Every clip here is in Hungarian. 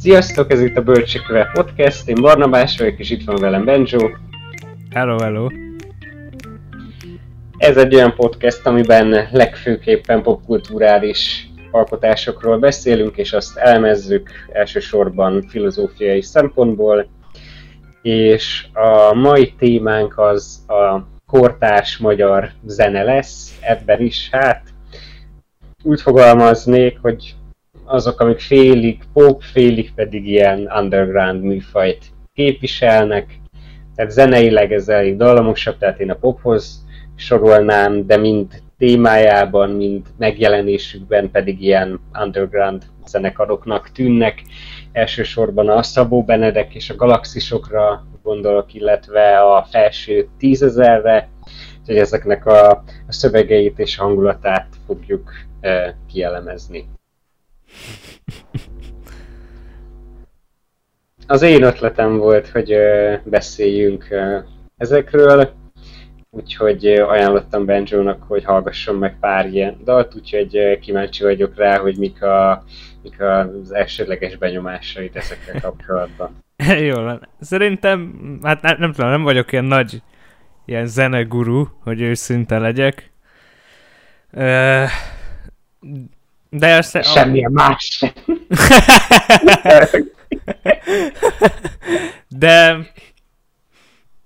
Sziasztok, ez itt a Bölcsekve Podcast, én Barnabás vagyok, és itt van velem Benjo. Hello, hello. Ez egy olyan podcast, amiben legfőképpen popkulturális alkotásokról beszélünk, és azt elemezzük elsősorban filozófiai szempontból. És a mai témánk az a kortárs magyar zene lesz, ebben is hát úgy fogalmaznék, hogy azok, amik félig pop, félig pedig ilyen underground műfajt képviselnek. Tehát zeneileg ez elég dallamosabb, tehát én a pophoz sorolnám, de mind témájában, mind megjelenésükben pedig ilyen underground zenekaroknak tűnnek. Elsősorban a Szabó Benedek és a Galaxisokra gondolok, illetve a felső tízezerre, hogy ezeknek a, a szövegeit és hangulatát fogjuk e, kielemezni. Az én ötletem volt, hogy beszéljünk ezekről, úgyhogy ajánlottam Benjónak, hogy hallgasson meg pár ilyen dalt, úgyhogy kíváncsi vagyok rá, hogy mik, a, mik az elsődleges benyomásait ezekkel kapcsolatban. Jó van. Szerintem, hát nem, nem tudom, nem vagyok ilyen nagy ilyen zeneguru, hogy őszinte legyek. De azt... Semmilyen más sem. de...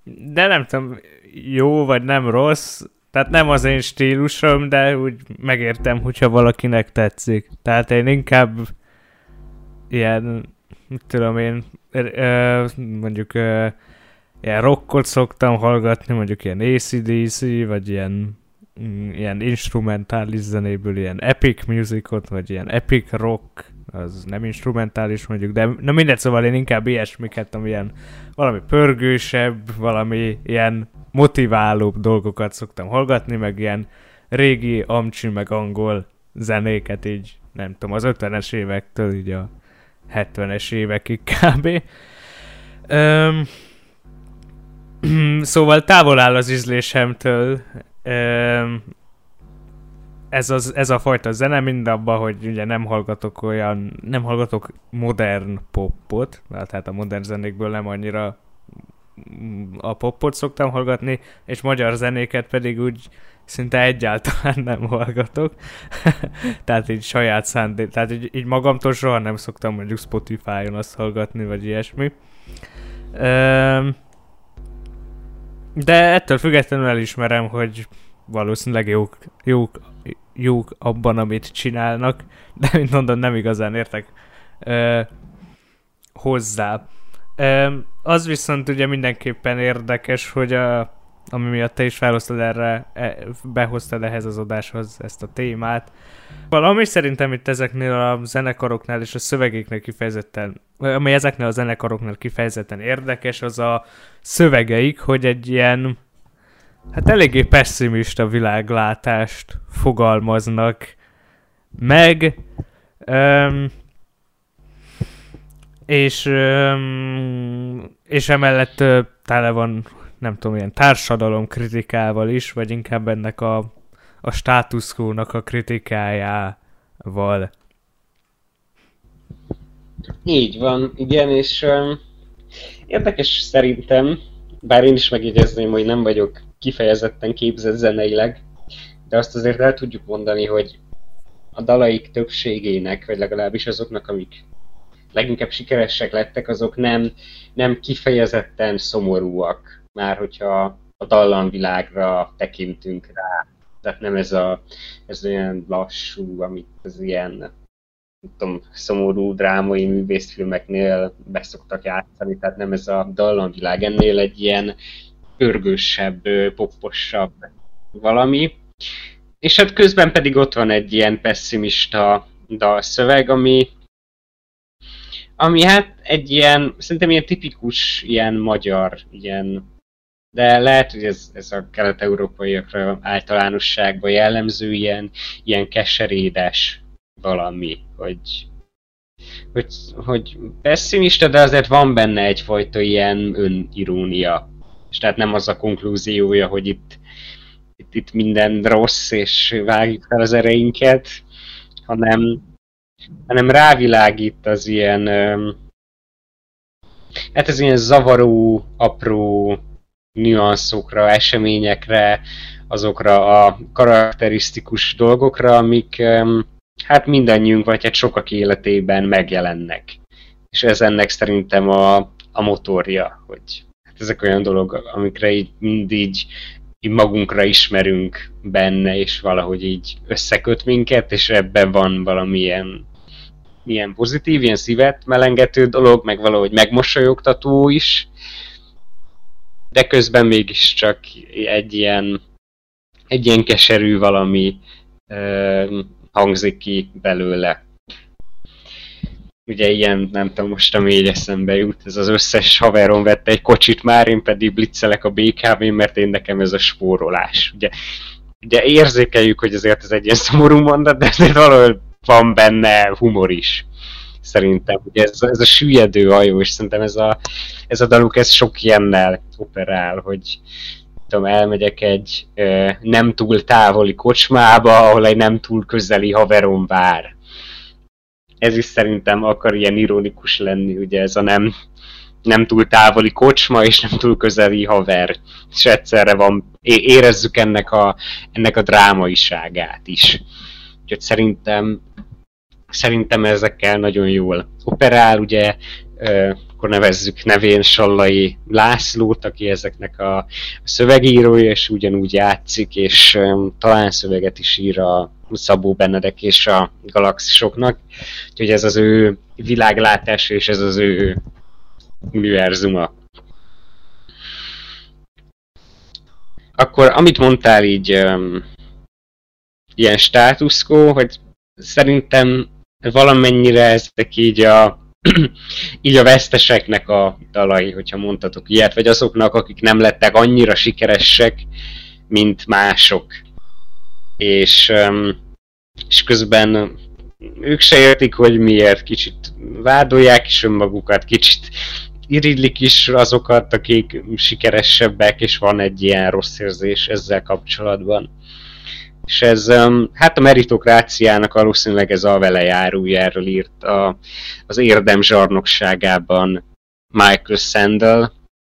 De nem tudom, jó vagy nem rossz, tehát nem az én stílusom, de úgy megértem, hogyha valakinek tetszik. Tehát én inkább ilyen, mit tudom én, mondjuk ilyen rockot szoktam hallgatni, mondjuk ilyen ACDC, vagy ilyen ilyen instrumentális zenéből ilyen epic musicot, vagy ilyen epic rock, az nem instrumentális mondjuk, de na mindegy, szóval én inkább ilyesmiket, ami ilyen valami pörgősebb, valami ilyen motiválóbb dolgokat szoktam hallgatni, meg ilyen régi amcsi, meg angol zenéket így, nem tudom, az 50-es évektől így a 70-es évekig kb. Um, szóval távol áll az ízlésemtől ez, az, ez a fajta zene mind abban, hogy ugye nem hallgatok olyan, nem hallgatok modern popot, tehát a modern zenékből nem annyira a popot szoktam hallgatni, és magyar zenéket pedig úgy szinte egyáltalán nem hallgatok. tehát így saját szándék, tehát így, így magamtól soha nem szoktam mondjuk Spotify-on azt hallgatni, vagy ilyesmi. Um, de ettől függetlenül elismerem, hogy valószínűleg jók, jók, jók abban, amit csinálnak, de mint mondom, nem igazán értek ö, hozzá. Ö, az viszont ugye mindenképpen érdekes, hogy a, ami miatt te is felhoztad erre, e, behoztad ehhez az adáshoz ezt a témát. Valami szerintem itt ezeknél a zenekaroknál és a szövegéknél kifejezetten, ami ezeknél a zenekaroknál kifejezetten érdekes, az a szövegeik, hogy egy ilyen, hát eléggé pessimista világlátást fogalmaznak meg, um, és, um, és emellett tele van nem tudom, ilyen társadalom kritikával is, vagy inkább ennek a, a státuszkónak a kritikájával. Így van, igen, és um, érdekes szerintem, bár én is megjegyezném, hogy nem vagyok kifejezetten képzett zeneileg, de azt azért el tudjuk mondani, hogy a dalaik többségének, vagy legalábbis azoknak, amik leginkább sikeresek lettek, azok nem, nem kifejezetten szomorúak már hogyha a dallamvilágra tekintünk rá. Tehát nem ez a ez olyan lassú, amit az ilyen tudom, szomorú drámai művészfilmeknél beszoktak játszani, tehát nem ez a dallamvilág, ennél egy ilyen pörgősebb, popposabb valami. És hát közben pedig ott van egy ilyen pessimista dalszöveg, ami ami hát egy ilyen, szerintem ilyen tipikus, ilyen magyar, ilyen de lehet, hogy ez, ez a kelet-európaiakra általánosságban jellemző ilyen, ilyen keserédes valami, hogy, hogy, hogy pessimista, de azért van benne egyfajta ilyen önirónia. És tehát nem az a konklúziója, hogy itt, itt, itt minden rossz, és vágjuk fel az ereinket, hanem, hanem rávilágít az ilyen hát ez ilyen zavaró, apró nüanszokra, eseményekre, azokra a karakterisztikus dolgokra, amik hát mindannyiunk, vagy hát sokak életében megjelennek. És ez ennek szerintem a, a motorja, hogy hát ezek olyan dolgok, amikre így mind így, így magunkra ismerünk benne, és valahogy így összeköt minket, és ebben van valamilyen ilyen pozitív, ilyen szívet melengető dolog, meg valahogy megmosolyogtató is, de közben mégiscsak egy ilyen, egy ilyen keserű valami ö, hangzik ki belőle. Ugye ilyen, nem tudom, most ami így eszembe jut, ez az összes haverom vette egy kocsit már, én pedig blitzelek a BKV, mert én nekem ez a spórolás. Ugye, ugye érzékeljük, hogy azért ez egy ilyen szomorú mondat, de azért valahol van benne humor is. Szerintem, ugye ez, ez a süllyedő hajó, és szerintem ez a, ez a daluk ez sok ilyennel operál, hogy tudom, elmegyek egy ö, nem túl távoli kocsmába, ahol egy nem túl közeli haverom vár. Ez is szerintem akar ilyen ironikus lenni, ugye ez a nem, nem túl távoli kocsma és nem túl közeli haver. És egyszerre van, érezzük ennek a, ennek a drámaiságát is. Úgyhogy szerintem szerintem ezekkel nagyon jól operál, ugye akkor nevezzük nevén Sallai Lászlót, aki ezeknek a szövegírója, és ugyanúgy játszik, és talán szöveget is ír a Szabó Benedek és a galaxisoknak. Úgyhogy ez az ő világlátás, és ez az ő univerzuma. Akkor amit mondtál így ilyen státuszkó, hogy szerintem valamennyire ezek így a így a veszteseknek a dalai, hogyha mondhatok ilyet, vagy azoknak, akik nem lettek annyira sikeresek, mint mások. És, és közben ők se értik, hogy miért kicsit vádolják is önmagukat, kicsit iridlik is azokat, akik sikeresebbek, és van egy ilyen rossz érzés ezzel kapcsolatban. És ez, hát a meritokráciának valószínűleg ez a vele erről írt a, az érdem zsarnokságában Michael Sandel,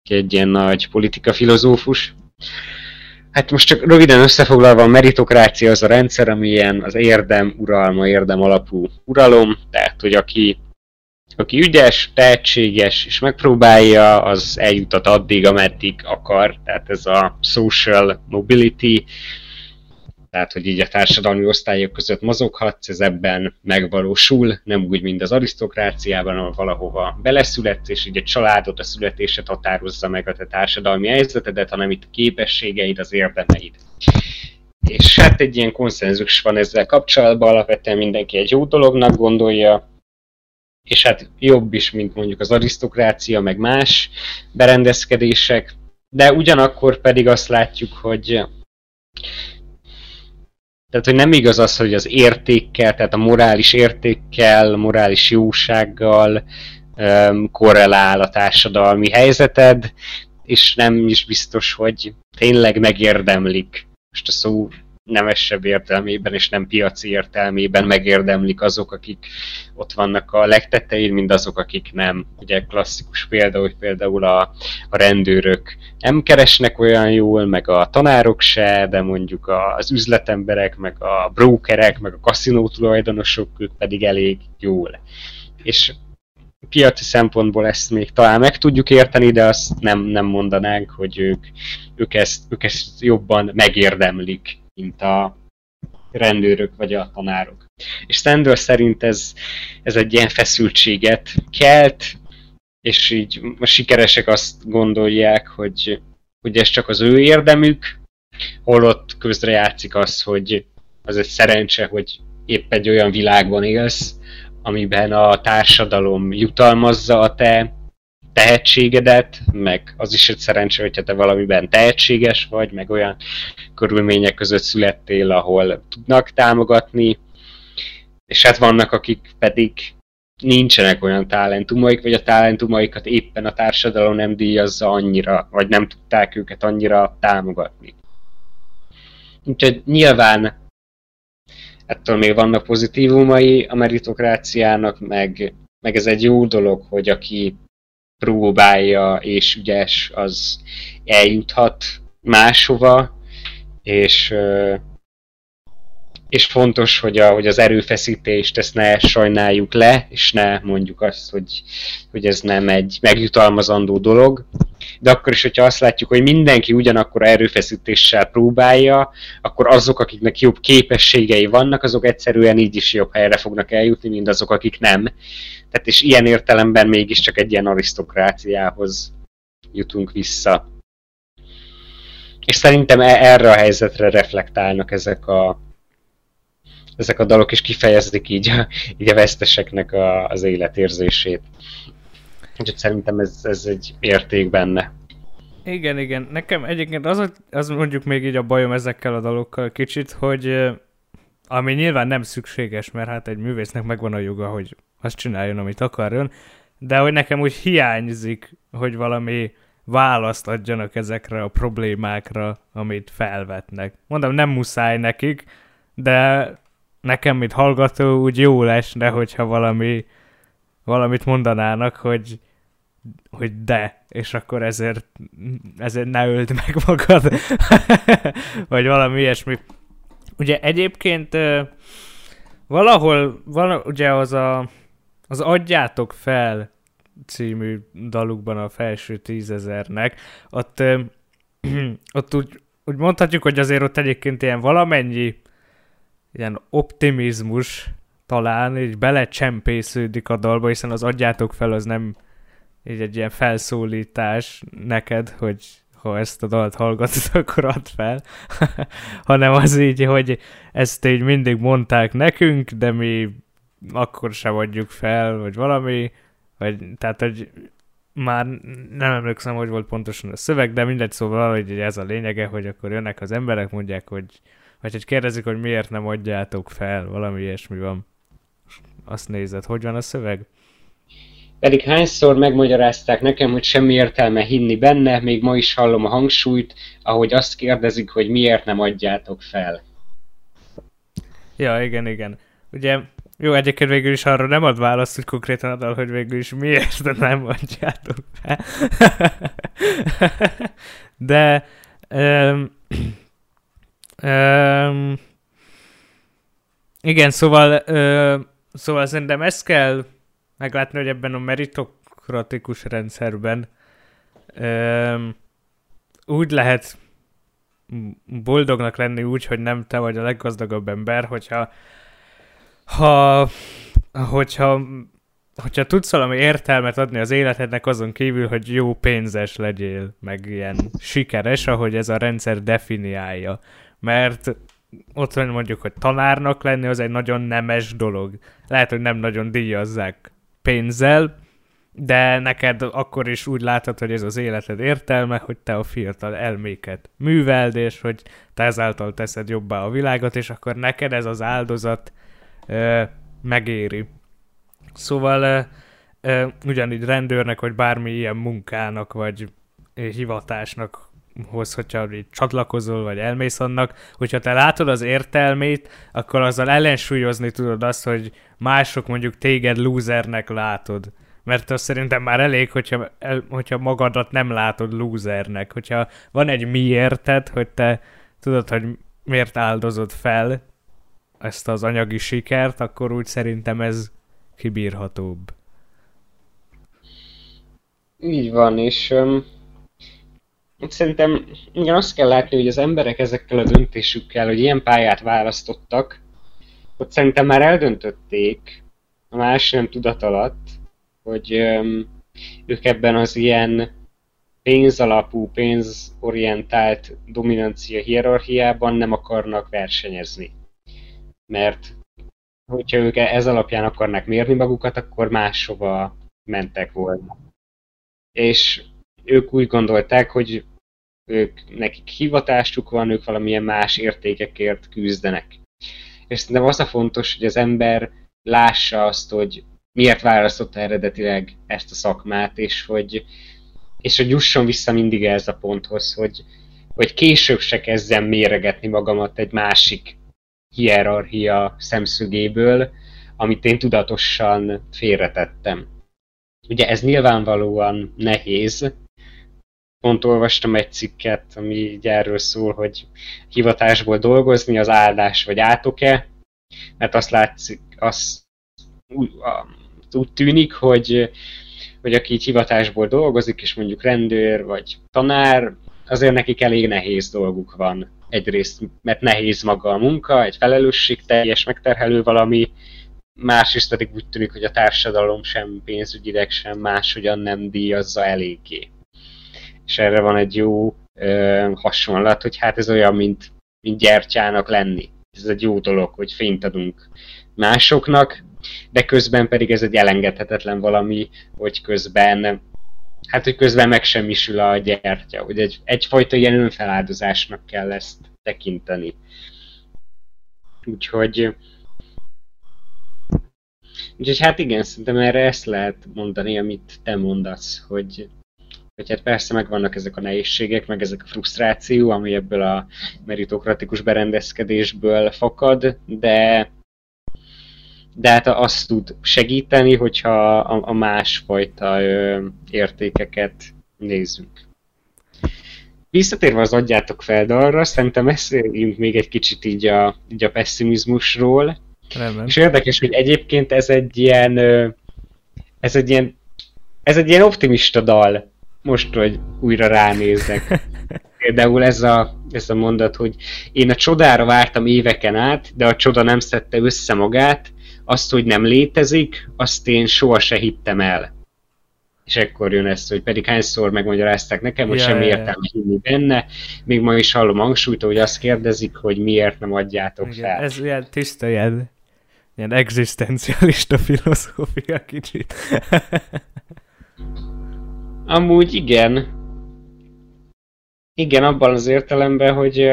egy ilyen nagy politika filozófus. Hát most csak röviden összefoglalva a meritokrácia az a rendszer, ami ilyen az érdem uralma, érdem alapú uralom, tehát hogy aki, aki ügyes, tehetséges és megpróbálja, az eljutat addig, ameddig akar, tehát ez a social mobility, tehát hogy így a társadalmi osztályok között mozoghatsz, ez ebben megvalósul, nem úgy, mint az arisztokráciában, ahol valahova beleszületsz, és így a családot, a születésed határozza meg a te társadalmi helyzetedet, hanem itt a képességeid, az érdemeid. És hát egy ilyen konszenzus van ezzel kapcsolatban, alapvetően mindenki egy jó dolognak gondolja, és hát jobb is, mint mondjuk az arisztokrácia, meg más berendezkedések, de ugyanakkor pedig azt látjuk, hogy tehát, hogy nem igaz az, hogy az értékkel, tehát a morális értékkel, morális jósággal um, korrelál a társadalmi helyzeted, és nem is biztos, hogy tényleg megérdemlik. Most a szó nemesebb értelmében és nem piaci értelmében megérdemlik azok, akik ott vannak a legtetején, mint azok, akik nem. Ugye klasszikus példa, hogy például a, a rendőrök nem keresnek olyan jól, meg a tanárok se, de mondjuk az üzletemberek, meg a brokerek, meg a kaszinó tulajdonosok, ők pedig elég jól. És piaci szempontból ezt még talán meg tudjuk érteni, de azt nem, nem mondanánk, hogy ők, ők, ezt, ők ezt jobban megérdemlik, mint a rendőrök vagy a tanárok. És Sandor szerint ez, ez egy ilyen feszültséget kelt, és így a sikeresek azt gondolják, hogy, hogy ez csak az ő érdemük, holott közre játszik az, hogy az egy szerencse, hogy épp egy olyan világban élsz, amiben a társadalom jutalmazza a te tehetségedet, meg az is egy szerencse, hogyha te valamiben tehetséges vagy, meg olyan körülmények között születtél, ahol tudnak támogatni, és hát vannak, akik pedig nincsenek olyan talentumaik, vagy a talentumaikat éppen a társadalom nem díjazza annyira, vagy nem tudták őket annyira támogatni. Úgyhogy nyilván ettől még vannak pozitívumai a meritokráciának, meg, meg ez egy jó dolog, hogy aki próbálja és ügyes, az eljuthat máshova, és, és fontos, hogy, a, hogy az erőfeszítést ezt ne sajnáljuk le, és ne mondjuk azt, hogy, hogy ez nem egy megjutalmazandó dolog. De akkor is, hogyha azt látjuk, hogy mindenki ugyanakkor erőfeszítéssel próbálja, akkor azok, akiknek jobb képességei vannak, azok egyszerűen így is jobb helyre fognak eljutni, mint azok, akik nem. Tehát és ilyen értelemben mégiscsak egy ilyen arisztokráciához jutunk vissza. És szerintem e- erre a helyzetre reflektálnak ezek a, ezek a dalok, és kifejezik így a, így a veszteseknek a, az életérzését. Úgyhogy szerintem ez, ez egy érték benne. Igen, igen. Nekem egyébként az, az mondjuk még így a bajom ezekkel a dalokkal kicsit, hogy ami nyilván nem szükséges, mert hát egy művésznek megvan a joga, hogy azt csináljon, amit akarjon, de hogy nekem úgy hiányzik, hogy valami választ adjanak ezekre a problémákra, amit felvetnek. Mondom, nem muszáj nekik, de nekem, mint hallgató, úgy jó de hogyha valami, valamit mondanának, hogy, hogy de, és akkor ezért, ezért ne öld meg magad, vagy valami ilyesmi. Ugye egyébként valahol, vala, ugye az a, az adjátok fel című dalukban a felső tízezernek, ott, ott úgy, úgy mondhatjuk, hogy azért ott egyébként ilyen valamennyi ilyen optimizmus talán így belecsempésződik a dalba, hiszen az adjátok fel az nem így egy ilyen felszólítás neked, hogy ha ezt a dalt hallgatod, akkor add fel, hanem az így, hogy ezt így mindig mondták nekünk, de mi akkor sem adjuk fel, vagy valami, vagy, tehát, hogy már nem emlékszem, hogy volt pontosan a szöveg, de mindegy, szóval hogy ez a lényege, hogy akkor jönnek az emberek, mondják, hogy vagy hogy kérdezik, hogy miért nem adjátok fel, valami ilyesmi van. Azt nézed, hogy van a szöveg? Pedig hányszor megmagyarázták nekem, hogy semmi értelme hinni benne, még ma is hallom a hangsúlyt, ahogy azt kérdezik, hogy miért nem adjátok fel. Ja, igen, igen. Ugye jó, egyébként végül is arra nem ad választ, hogy konkrétan adal, hogy végül is miért de nem adjátok fel. De um, igen, szóval uh, szóval szerintem ezt kell meglátni, hogy ebben a meritokratikus rendszerben um, úgy lehet boldognak lenni úgy, hogy nem te vagy a leggazdagabb ember, hogyha ha, hogyha, hogyha tudsz valami értelmet adni az életednek azon kívül, hogy jó pénzes legyél, meg ilyen sikeres, ahogy ez a rendszer definiálja. Mert ott van mondjuk, hogy tanárnak lenni, az egy nagyon nemes dolog. Lehet, hogy nem nagyon díjazzák pénzzel, de neked akkor is úgy látod, hogy ez az életed értelme, hogy te a fiatal elméket műveld, és hogy te ezáltal teszed jobbá a világot, és akkor neked ez az áldozat megéri. Szóval ugyanígy rendőrnek, vagy bármi ilyen munkának, vagy hivatásnak hoz, hogyha csatlakozol, vagy elmész annak, hogyha te látod az értelmét, akkor azzal ellensúlyozni tudod azt, hogy mások mondjuk téged lúzernek látod. Mert az szerintem már elég, hogyha, el, hogyha magadat nem látod lúzernek. Hogyha van egy miérted, hogy te tudod, hogy miért áldozod fel, ezt az anyagi sikert, akkor úgy szerintem ez kibírhatóbb. Így van, és um, szerintem igen, azt kell látni, hogy az emberek ezekkel a döntésükkel, hogy ilyen pályát választottak, ott szerintem már eldöntötték, a más nem tudat alatt, hogy um, ők ebben az ilyen pénzalapú, pénzorientált dominancia hierarchiában nem akarnak versenyezni mert hogyha ők ez alapján akarnak mérni magukat, akkor máshova mentek volna. És ők úgy gondolták, hogy ők, nekik hivatásuk van, ők valamilyen más értékekért küzdenek. És szerintem az a fontos, hogy az ember lássa azt, hogy miért választotta eredetileg ezt a szakmát, és hogy, és hogy jusson vissza mindig ez a ponthoz, hogy, hogy később se kezdjem méregetni magamat egy másik hierarchia szemszögéből, amit én tudatosan félretettem. ugye ez nyilvánvalóan nehéz. Pont olvastam egy cikket, ami erről szól, hogy hivatásból dolgozni az áldás vagy átok-e, mert azt látszik, azt úgy, tűnik, hogy, hogy aki így hivatásból dolgozik, és mondjuk rendőr vagy tanár, azért nekik elég nehéz dolguk van. Egyrészt, mert nehéz maga a munka, egy teljes, megterhelő valami, másrészt pedig úgy tűnik, hogy a társadalom sem pénzügyileg sem máshogyan nem díjazza eléggé. És erre van egy jó ö, hasonlat, hogy hát ez olyan, mint, mint gyertyának lenni. Ez egy jó dolog, hogy fényt adunk másoknak, de közben pedig ez egy elengedhetetlen valami, hogy közben hát, hogy közben megsemmisül a gyertya, hogy egy, egyfajta ilyen önfeláldozásnak kell ezt tekinteni. Úgyhogy Úgyhogy hát igen, szerintem erre ezt lehet mondani, amit te mondasz, hogy, hogy hát persze megvannak ezek a nehézségek, meg ezek a frusztráció, ami ebből a meritokratikus berendezkedésből fakad, de de hát azt tud segíteni, hogyha a, a másfajta ö, értékeket nézzünk. Visszatérve az adjátok fel arra, szerintem beszéljünk még egy kicsit így a, így a pessimizmusról, Rendben. És érdekes, hogy egyébként ez egy ilyen, ez egy ilyen, ez egy ilyen optimista dal, most, hogy újra ránézek. Például ez a, ez a mondat, hogy én a csodára vártam éveken át, de a csoda nem szedte össze magát, azt, hogy nem létezik, azt én soha se hittem el. És ekkor jön ez, hogy pedig hányszor megmagyarázták nekem, hogy yeah, semmi yeah. értelme hinni benne. Még ma is hallom hangsúlyt, hogy azt kérdezik, hogy miért nem adjátok Igen, fel. Ez ilyen tiszta jel ilyen egzisztencialista filozófia kicsit. Amúgy igen. Igen, abban az értelemben, hogy,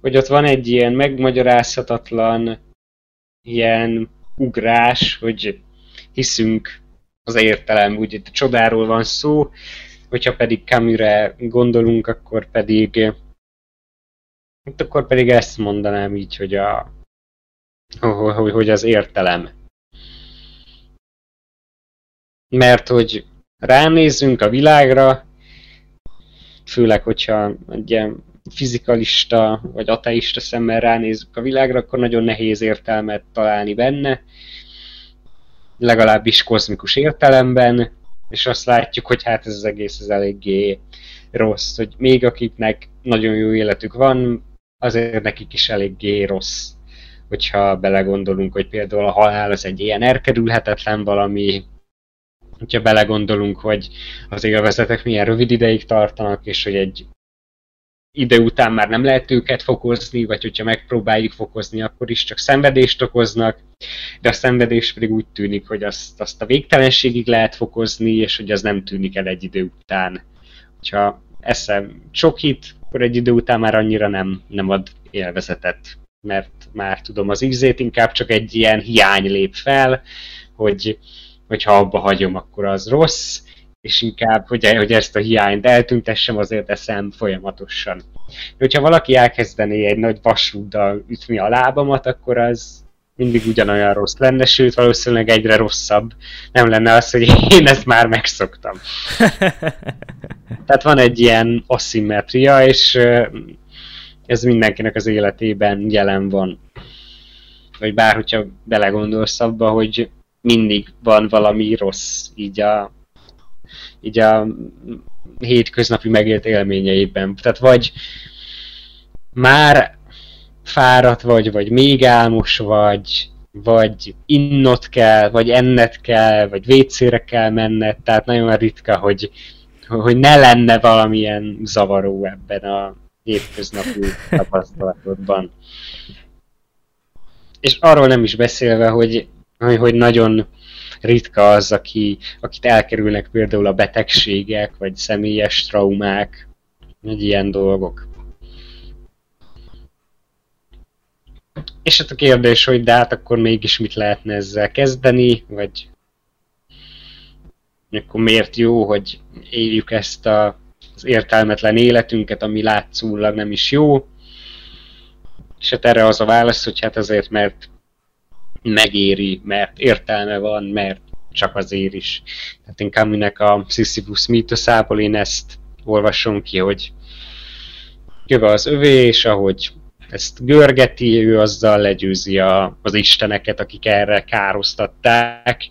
hogy ott van egy ilyen megmagyarázhatatlan ilyen ugrás, hogy hiszünk az értelem, úgy itt csodáról van szó, hogyha pedig Camus-re gondolunk, akkor pedig akkor pedig ezt mondanám így, hogy a, hogy, hogy az értelem. Mert hogy ránézzünk a világra, főleg, hogyha egy ilyen fizikalista vagy ateista szemmel ránézzük a világra, akkor nagyon nehéz értelmet találni benne, legalábbis kozmikus értelemben, és azt látjuk, hogy hát ez az egész az eléggé rossz, hogy még akiknek nagyon jó életük van, azért nekik is eléggé rossz hogyha belegondolunk, hogy például a halál az egy ilyen elkerülhetetlen valami, hogyha belegondolunk, hogy az élvezetek milyen rövid ideig tartanak, és hogy egy ide után már nem lehet őket fokozni, vagy hogyha megpróbáljuk fokozni, akkor is csak szenvedést okoznak, de a szenvedés pedig úgy tűnik, hogy azt, azt a végtelenségig lehet fokozni, és hogy az nem tűnik el egy idő után. Ha eszem csokit, akkor egy idő után már annyira nem, nem ad élvezetet mert már tudom az ízét, inkább csak egy ilyen hiány lép fel, hogy, hogy ha abba hagyom, akkor az rossz, és inkább, hogy, hogy ezt a hiányt eltüntessem, azért eszem folyamatosan. De hogyha valaki elkezdené egy nagy vasúddal ütni a lábamat, akkor az mindig ugyanolyan rossz lenne, sőt valószínűleg egyre rosszabb. Nem lenne az, hogy én ezt már megszoktam. Tehát van egy ilyen aszimmetria, és ez mindenkinek az életében jelen van. Vagy bár, hogyha belegondolsz abba, hogy mindig van valami rossz, így a, így a hétköznapi megélt élményeiben. Tehát vagy már fáradt vagy, vagy még álmos vagy, vagy innot kell, vagy ennet kell, vagy vécére kell menned, tehát nagyon ritka, hogy, hogy ne lenne valamilyen zavaró ebben a hétköznapi tapasztalatodban. És arról nem is beszélve, hogy, hogy nagyon ritka az, aki, akit elkerülnek például a betegségek, vagy személyes traumák, egy ilyen dolgok. És hát a kérdés, hogy de hát akkor mégis mit lehetne ezzel kezdeni, vagy akkor miért jó, hogy éljük ezt a az értelmetlen életünket, ami látszólag nem is jó. És hát erre az a válasz, hogy hát azért, mert megéri, mert értelme van, mert csak azért is. Tehát én Kaminek a Sisyphus mítoszából én ezt olvasom ki, hogy köve az övé, és ahogy ezt görgeti, ő azzal legyőzi a, az isteneket, akik erre károsztatták,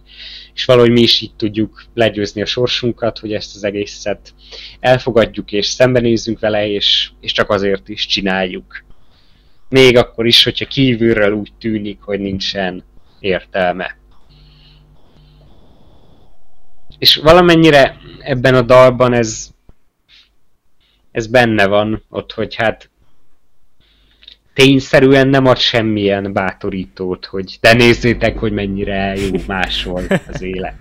és valahogy mi is így tudjuk legyőzni a sorsunkat, hogy ezt az egészet elfogadjuk, és szembenézzünk vele, és, és csak azért is csináljuk. Még akkor is, hogyha kívülről úgy tűnik, hogy nincsen értelme. És valamennyire ebben a dalban ez, ez benne van, ott, hogy hát tényszerűen nem ad semmilyen bátorítót, hogy de nézzétek, hogy mennyire jó máshol az élet.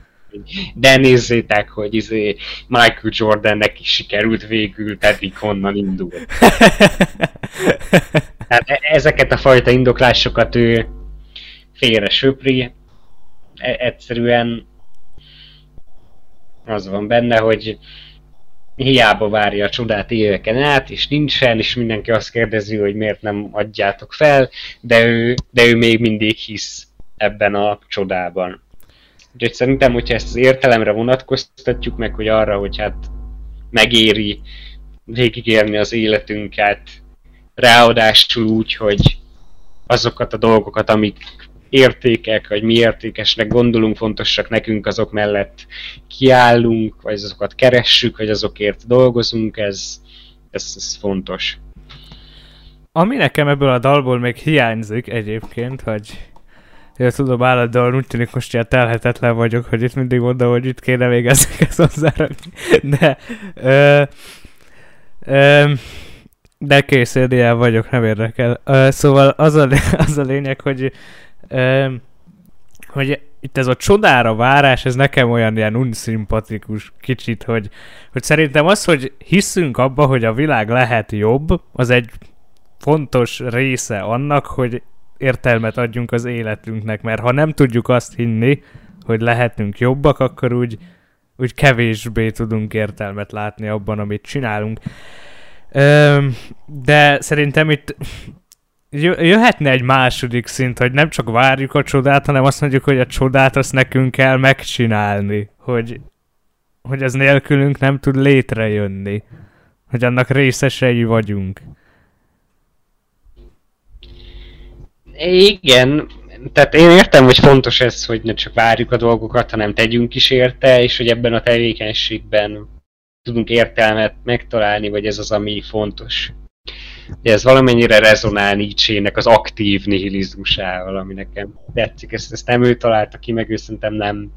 De nézzétek, hogy izé Michael Jordannek is sikerült végül, pedig honnan indul. Hát e- ezeket a fajta indoklásokat ő félre söpri. E- egyszerűen az van benne, hogy hiába várja a csodát éveken át, és nincsen, és mindenki azt kérdezi, hogy miért nem adjátok fel, de ő, de ő még mindig hisz ebben a csodában. Úgyhogy szerintem, hogyha ezt az értelemre vonatkoztatjuk meg, hogy arra, hogy hát megéri végigélni az életünket, ráadásul úgy, hogy azokat a dolgokat, amik értékek, vagy mi értékesnek gondolunk, fontosak nekünk, azok mellett kiállunk, vagy azokat keressük, vagy azokért dolgozunk, ez, ez, ez fontos. Ami nekem ebből a dalból még hiányzik egyébként, hogy Ja, tudom, állandóan úgy tűnik most ilyen telhetetlen vagyok, hogy itt mindig mondom, hogy itt kéne még ezeket hozzárakni. De, ö, ö, de kész, ilyen vagyok, nem érdekel. Ö, szóval az a, az a lényeg, hogy hogy itt ez a csodára várás, ez nekem olyan ilyen unszimpatikus kicsit, hogy, hogy szerintem az, hogy hiszünk abba, hogy a világ lehet jobb, az egy fontos része annak, hogy értelmet adjunk az életünknek, mert ha nem tudjuk azt hinni, hogy lehetünk jobbak, akkor úgy, úgy kevésbé tudunk értelmet látni abban, amit csinálunk. De szerintem itt jöhetne egy második szint, hogy nem csak várjuk a csodát, hanem azt mondjuk, hogy a csodát azt nekünk kell megcsinálni, hogy, hogy ez nélkülünk nem tud létrejönni, hogy annak részesei vagyunk. Igen, tehát én értem, hogy fontos ez, hogy ne csak várjuk a dolgokat, hanem tegyünk is érte, és hogy ebben a tevékenységben tudunk értelmet megtalálni, vagy ez az, ami fontos ez valamennyire rezonál Nietzsche-nek az aktív nihilizmusával, ami nekem tetszik. Ezt, ezt nem ő találta ki, meg ő szerintem nem,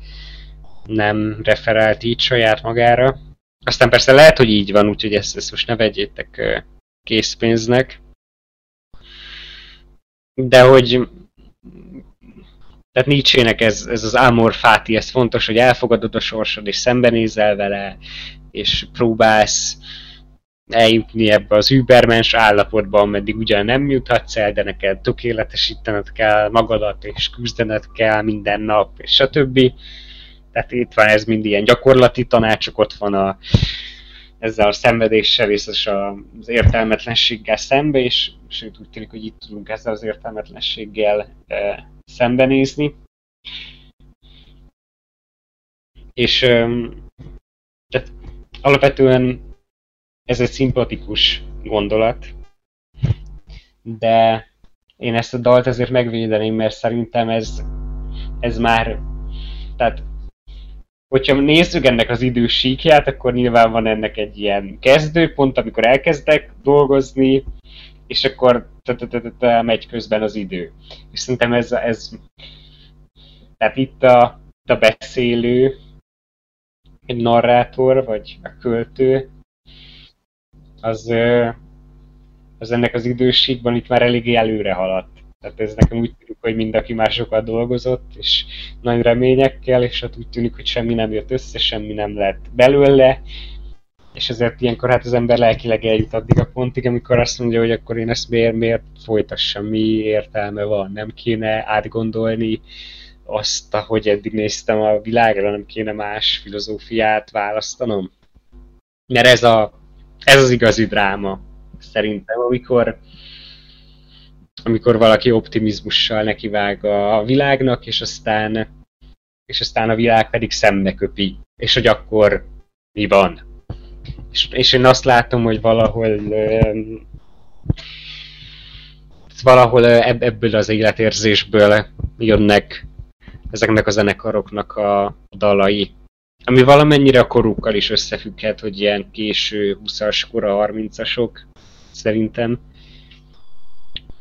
nem referált így saját magára. Aztán persze lehet, hogy így van, úgyhogy ezt, ezt most ne vegyétek készpénznek. De hogy tehát Nietzsche-nek ez, ez az amor fati, ez fontos, hogy elfogadod a sorsod, és szembenézel vele, és próbálsz eljutni ebbe az übermens állapotba, ameddig ugyan nem juthatsz el, de neked tökéletesítened kell magadat, és küzdened kell minden nap, és stb. Tehát itt van ez mind ilyen gyakorlati tanácsok, ott van a, ezzel a szenvedéssel és az értelmetlenséggel szembe, és sőt úgy tűnik, hogy itt tudunk ezzel az értelmetlenséggel e, szembenézni. És alapvetően ez egy szimpatikus gondolat, de én ezt a dalt ezért megvédeném, mert szerintem ez, ez már, tehát hogyha nézzük ennek az idős akkor nyilván van ennek egy ilyen kezdőpont, amikor elkezdek dolgozni, és akkor megy közben az idő. És szerintem ez, ez tehát itt a, a beszélő, egy narrátor, vagy a költő, az, az ennek az időségben itt már eléggé előre haladt. Tehát ez nekem úgy tűnik, hogy mind aki már sokat dolgozott, és nagy reményekkel, és hát úgy tűnik, hogy semmi nem jött össze, semmi nem lett belőle, és ezért ilyenkor hát az ember lelkileg eljut addig a pontig, amikor azt mondja, hogy akkor én ezt miért, miért folytassam, mi értelme van, nem kéne átgondolni azt, ahogy eddig néztem a világra, nem kéne más filozófiát választanom. Mert ez a ez az igazi dráma, szerintem, amikor amikor valaki optimizmussal nekivág a világnak, és aztán és aztán a világ pedig szembe köpi, és hogy akkor mi van. És, és én azt látom, hogy valahol valahol ebből az életérzésből jönnek ezeknek a zenekaroknak a dalai. Ami valamennyire a korukkal is összefügghet, hogy ilyen késő 20-as, kora 30-asok, szerintem.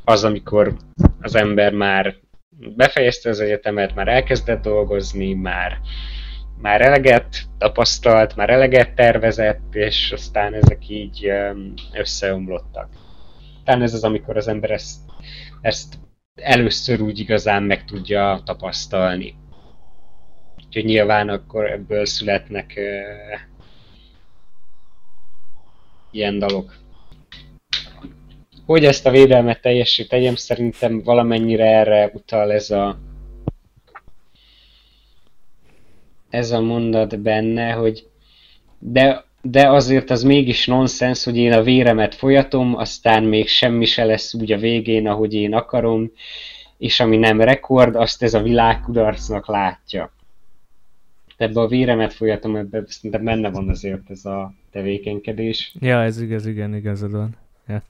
Az, amikor az ember már befejezte az egyetemet, már elkezdett dolgozni, már, már eleget tapasztalt, már eleget tervezett, és aztán ezek így összeomlottak. Talán ez az, amikor az ember ezt, ezt először úgy igazán meg tudja tapasztalni. Úgyhogy nyilván akkor ebből születnek uh, ilyen dalok. Hogy ezt a védelmet teljesítem, szerintem valamennyire erre utal ez a ez a mondat benne, hogy de de azért az mégis nonsens, hogy én a véremet folyatom, aztán még semmi se lesz úgy a végén, ahogy én akarom, és ami nem rekord, azt ez a világ kudarcnak látja. Ebbe a véremet folyatom, ebbe szerintem benne van azért ez a tevékenykedés. Ja, ez igaz, igen, igazad van. Ja.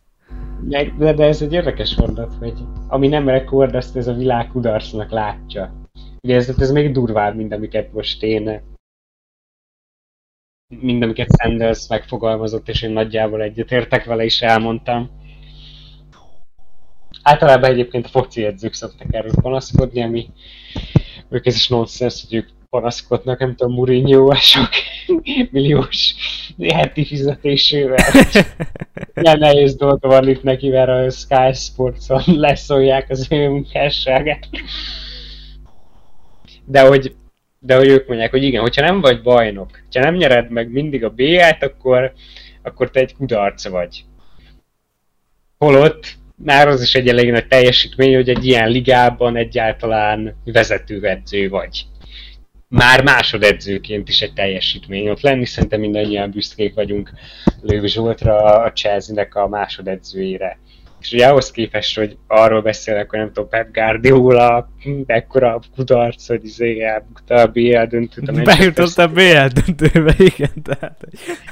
De, de ez egy érdekes mondat, hogy ami nem rekord, azt ez a világ kudarcnak látja. Ugye ez, ez még durvább, mint amiket most én mind amiket Sanders megfogalmazott, és én nagyjából egyetértek vele is elmondtam. Általában egyébként a foci edzők szoktak erről panaszkodni, ami ők ez is nonsens, hogy ők panaszkodnak, nem tudom, Mourinho milliós heti fizetésével. Ilyen nehéz dolga van itt neki, mert a Sky Sports-on leszolják az ő munkásságát. De hogy de hogy ők mondják, hogy igen, hogyha nem vagy bajnok, ha nem nyered meg mindig a B-t, akkor, akkor te egy kudarc vagy. Holott már az is egy elég nagy teljesítmény, hogy egy ilyen ligában egyáltalán vezetőedző vagy. Már másodedzőként is egy teljesítmény ott lenni, szerintem mindannyian büszkék vagyunk Lőv Zsoltra, a Chelsea-nek a másodedzőjére. És ugye ahhoz képest, hogy arról beszélek, hogy nem tudom, Pep Guardiola, ekkora kudarc, hogy izé elbukta a BL döntőt. Bejutott a BL döntőbe, igen. Tehát,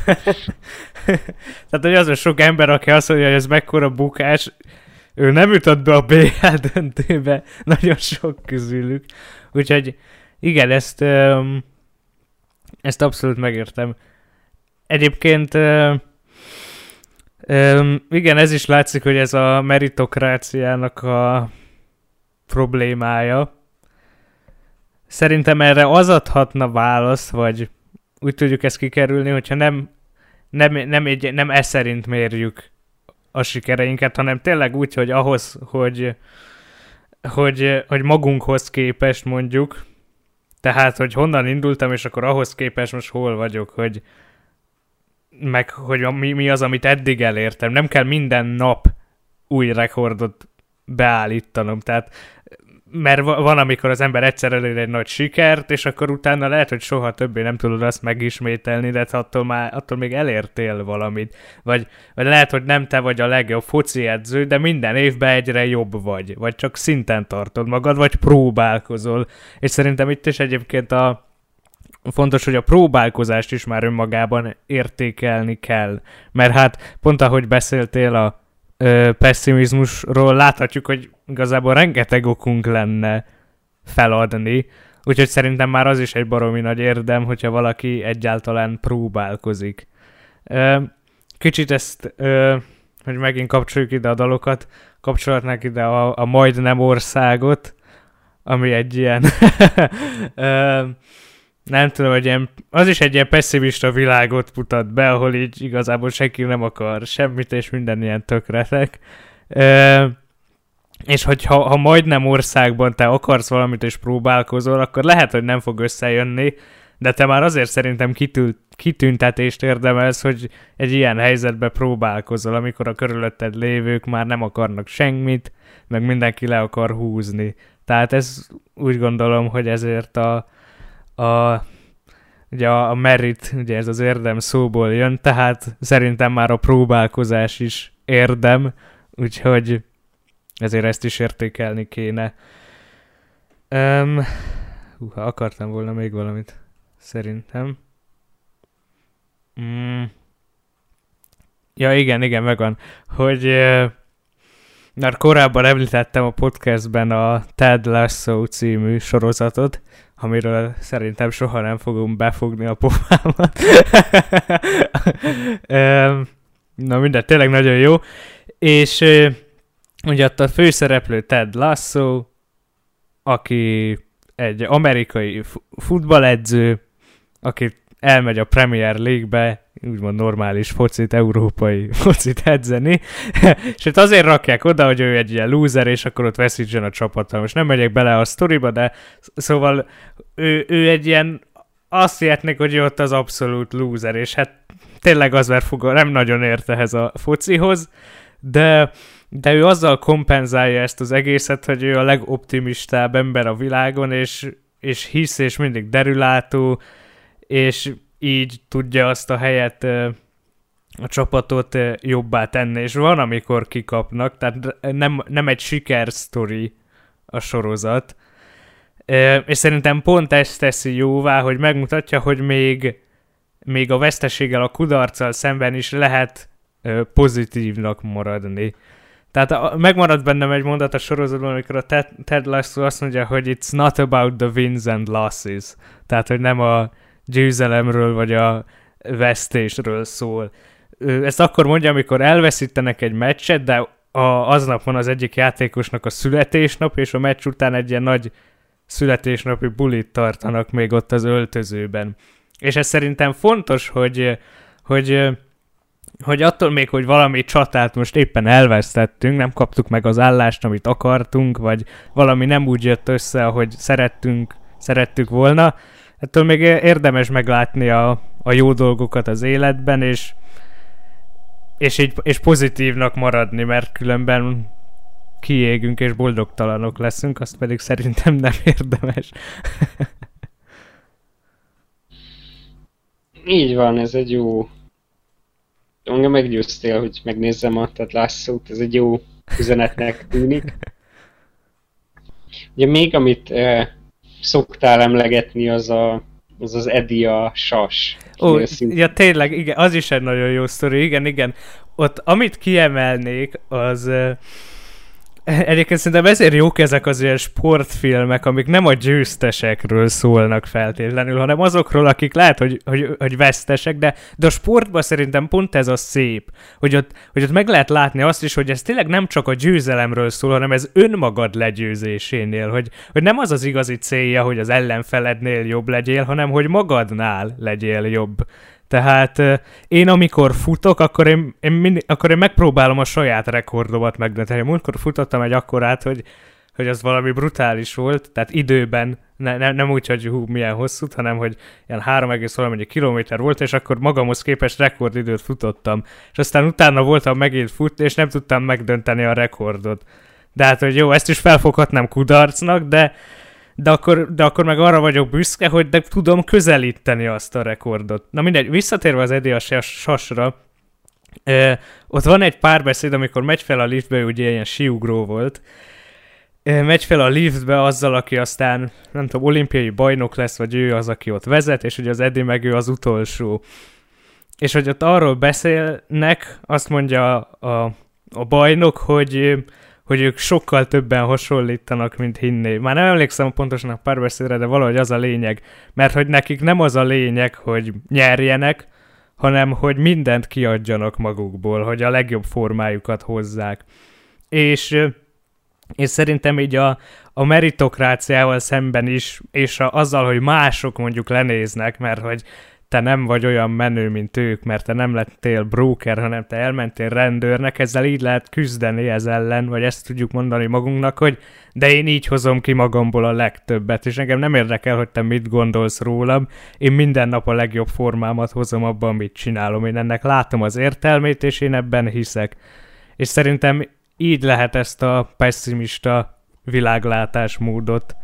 tehát hogy az a sok ember, aki azt mondja, hogy ez mekkora bukás, ő nem jutott be a BL döntőbe, nagyon sok közülük. Úgyhogy igen, ezt, ezt abszolút megértem. Egyébként Üm, igen, ez is látszik, hogy ez a meritokráciának a problémája. Szerintem erre az adhatna választ, vagy úgy tudjuk ezt kikerülni, hogyha nem, nem, nem, egy, nem ez szerint mérjük a sikereinket, hanem tényleg úgy, hogy ahhoz, hogy, hogy, hogy magunkhoz képest mondjuk, tehát, hogy honnan indultam, és akkor ahhoz képest most hol vagyok, hogy, meg hogy mi, mi az, amit eddig elértem. Nem kell minden nap új rekordot beállítanom, tehát mert van, amikor az ember egyszer elér egy nagy sikert, és akkor utána lehet, hogy soha többé nem tudod azt megismételni, de attól, már, attól még elértél valamit. Vagy, vagy lehet, hogy nem te vagy a legjobb foci edző, de minden évben egyre jobb vagy. Vagy csak szinten tartod magad, vagy próbálkozol. És szerintem itt is egyébként a, fontos, hogy a próbálkozást is már önmagában értékelni kell. Mert hát pont ahogy beszéltél a ö, pessimizmusról, láthatjuk, hogy igazából rengeteg okunk lenne feladni, úgyhogy szerintem már az is egy baromi nagy érdem, hogyha valaki egyáltalán próbálkozik. Ö, kicsit ezt, ö, hogy megint kapcsoljuk ide a dalokat, kapcsolatnak ide a, a majdnem országot, ami egy ilyen nem tudom, hogy ilyen, az is egy ilyen pessimista világot mutat be, ahol így igazából senki nem akar semmit, és minden ilyen tökretek. E, és hogyha ha majdnem országban te akarsz valamit és próbálkozol, akkor lehet, hogy nem fog összejönni, de te már azért szerintem kitült, kitüntetést érdemelsz, hogy egy ilyen helyzetbe próbálkozol, amikor a körülötted lévők már nem akarnak semmit, meg mindenki le akar húzni. Tehát ez úgy gondolom, hogy ezért a, a, ugye a, merit, ugye ez az érdem szóból jön, tehát szerintem már a próbálkozás is érdem, úgyhogy ezért ezt is értékelni kéne. Um, Húha, akartam volna még valamit. Szerintem. Mm. Ja, igen, igen, megvan. Hogy mert korábban említettem a podcastben a Ted Lasso című sorozatot, amiről szerintem soha nem fogom befogni a pofámat. Na minden, tényleg nagyon jó. És ugye ott a főszereplő Ted Lasso, aki egy amerikai futballedző, aki elmegy a Premier League-be, úgymond normális focit, európai focit edzeni, és itt azért rakják oda, hogy ő egy ilyen loser, és akkor ott veszítsen a csapattal. Most nem megyek bele a sztoriba, de szóval ő, ő egy ilyen, azt hihetnék, hogy ő ott az abszolút loser, és hát tényleg az mert fog, nem nagyon ért ehhez a focihoz, de de ő azzal kompenzálja ezt az egészet, hogy ő a legoptimistább ember a világon, és, és hisz, és mindig derülátó, és így tudja azt a helyet a csapatot jobbá tenni, és van, amikor kikapnak, tehát nem, nem egy sikersztori a sorozat, és szerintem pont ezt teszi jóvá, hogy megmutatja, hogy még, még a veszteséggel, a kudarccal szemben is lehet pozitívnak maradni. Tehát a, megmaradt bennem egy mondat a sorozatban, amikor a Ted, Ted Lasso azt mondja, hogy it's not about the wins and losses. Tehát, hogy nem a győzelemről vagy a vesztésről szól. Ezt akkor mondja, amikor elveszítenek egy meccset, de a, aznap van az egyik játékosnak a születésnap, és a meccs után egy ilyen nagy születésnapi bulit tartanak még ott az öltözőben. És ez szerintem fontos, hogy, hogy hogy attól még, hogy valami csatát most éppen elvesztettünk, nem kaptuk meg az állást, amit akartunk, vagy valami nem úgy jött össze, ahogy szerettünk, szerettük volna, ettől még érdemes meglátni a, a jó dolgokat az életben, és, és, így, és pozitívnak maradni, mert különben kiégünk és boldogtalanok leszünk, azt pedig szerintem nem érdemes. Így van, ez egy jó, engem meggyőztél, hogy megnézzem a tehát Lászlót, ez egy jó üzenetnek tűnik. Ugye még amit eh, szoktál emlegetni, az a, az, az Edi a sas. Ó, ja tényleg, igen, az is egy nagyon jó sztori, igen, igen. Ott amit kiemelnék, az... Egyébként szerintem ezért jók ezek az ilyen sportfilmek, amik nem a győztesekről szólnak feltétlenül, hanem azokról, akik lehet, hogy, hogy, hogy vesztesek, de, de a sportban szerintem pont ez a szép, hogy ott, hogy ott meg lehet látni azt is, hogy ez tényleg nem csak a győzelemről szól, hanem ez önmagad legyőzésénél, hogy, hogy nem az az igazi célja, hogy az ellenfelednél jobb legyél, hanem hogy magadnál legyél jobb. Tehát én amikor futok, akkor én, én, mind, akkor én megpróbálom a saját rekordomat megdönteni. Múltkor futottam egy akkorát, hogy, hogy az valami brutális volt, tehát időben, ne, ne, nem úgy, hogy hú, milyen hosszút, hanem hogy ilyen 3, valamennyi kilométer volt, és akkor magamhoz képest rekordidőt futottam. És aztán utána voltam megint futni, és nem tudtam megdönteni a rekordot. De hát, hogy jó, ezt is felfoghatnám kudarcnak, de de akkor, de akkor meg arra vagyok büszke, hogy de tudom közelíteni azt a rekordot. Na mindegy, visszatérve az Edi a sasra, eh, ott van egy párbeszéd, amikor megy fel a liftbe, ugye ilyen siugró volt, megy fel a liftbe azzal, aki aztán, nem tudom, olimpiai bajnok lesz, vagy ő az, aki ott vezet, és ugye az Eddie meg ő az utolsó. És hogy ott arról beszélnek, azt mondja a, a, a bajnok, hogy hogy ők sokkal többen hasonlítanak, mint hinné. Már nem emlékszem pontosan a párbeszédre, de valahogy az a lényeg. Mert hogy nekik nem az a lényeg, hogy nyerjenek, hanem hogy mindent kiadjanak magukból, hogy a legjobb formájukat hozzák. És, és szerintem így a, a meritokráciával szemben is, és a, azzal, hogy mások mondjuk lenéznek, mert hogy te nem vagy olyan menő, mint ők, mert te nem lettél broker, hanem te elmentél rendőrnek, ezzel így lehet küzdeni ez ellen, vagy ezt tudjuk mondani magunknak, hogy de én így hozom ki magamból a legtöbbet, és engem nem érdekel, hogy te mit gondolsz rólam, én minden nap a legjobb formámat hozom abban, amit csinálom, én ennek látom az értelmét, és én ebben hiszek. És szerintem így lehet ezt a pessimista világlátásmódot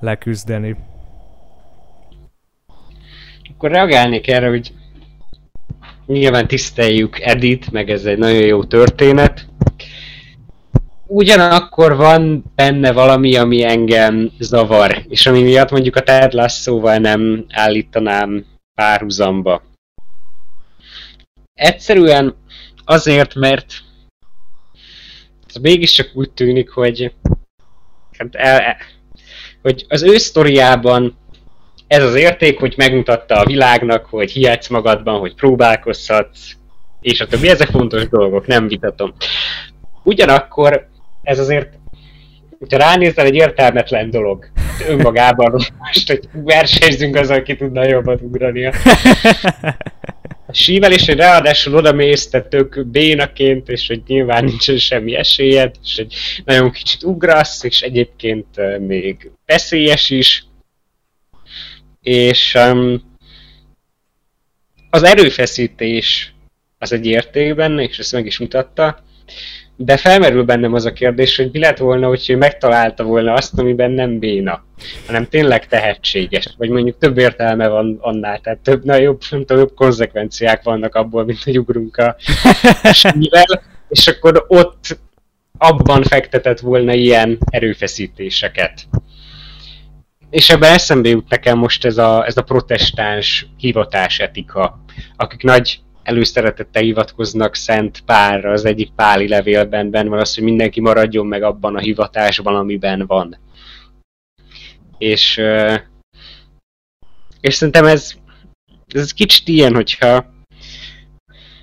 leküzdeni akkor reagálnék erre, hogy nyilván tiszteljük Edit, meg ez egy nagyon jó történet, ugyanakkor van benne valami, ami engem zavar, és ami miatt mondjuk a Ted Lasso-val nem állítanám párhuzamba. Egyszerűen azért, mert mégiscsak úgy tűnik, hogy, hát hogy az ő sztoriában ez az érték, hogy megmutatta a világnak, hogy hihetsz magadban, hogy próbálkozhatsz, és a többi, ezek fontos dolgok, nem vitatom. Ugyanakkor ez azért, hogyha ránézel, egy értelmetlen dolog önmagában, most, hogy versenyzünk az, aki tudna jobban ugrani. A sívelés, hogy ráadásul oda mész, te tök bénaként, és hogy nyilván nincsen semmi esélyed, és hogy nagyon kicsit ugrasz, és egyébként még veszélyes is. És um, az erőfeszítés az egy érték benne, és ezt meg is mutatta, de felmerül bennem az a kérdés, hogy mi lett volna, hogy ő megtalálta volna azt, amiben nem béna, hanem tényleg tehetséges, vagy mondjuk több értelme van annál, tehát több, na, jobb, nem tudom, jobb konzekvenciák vannak abból, mint hogy ugrunk a sível, és akkor ott abban fektetett volna ilyen erőfeszítéseket. És ebben eszembe jut nekem most ez a, ez a protestáns hivatás etika, akik nagy előszeretettel hivatkoznak Szent Pálra, az egyik páli levélben ben van az, hogy mindenki maradjon meg abban a hivatásban, amiben van. És, és szerintem ez, ez kicsit ilyen, hogyha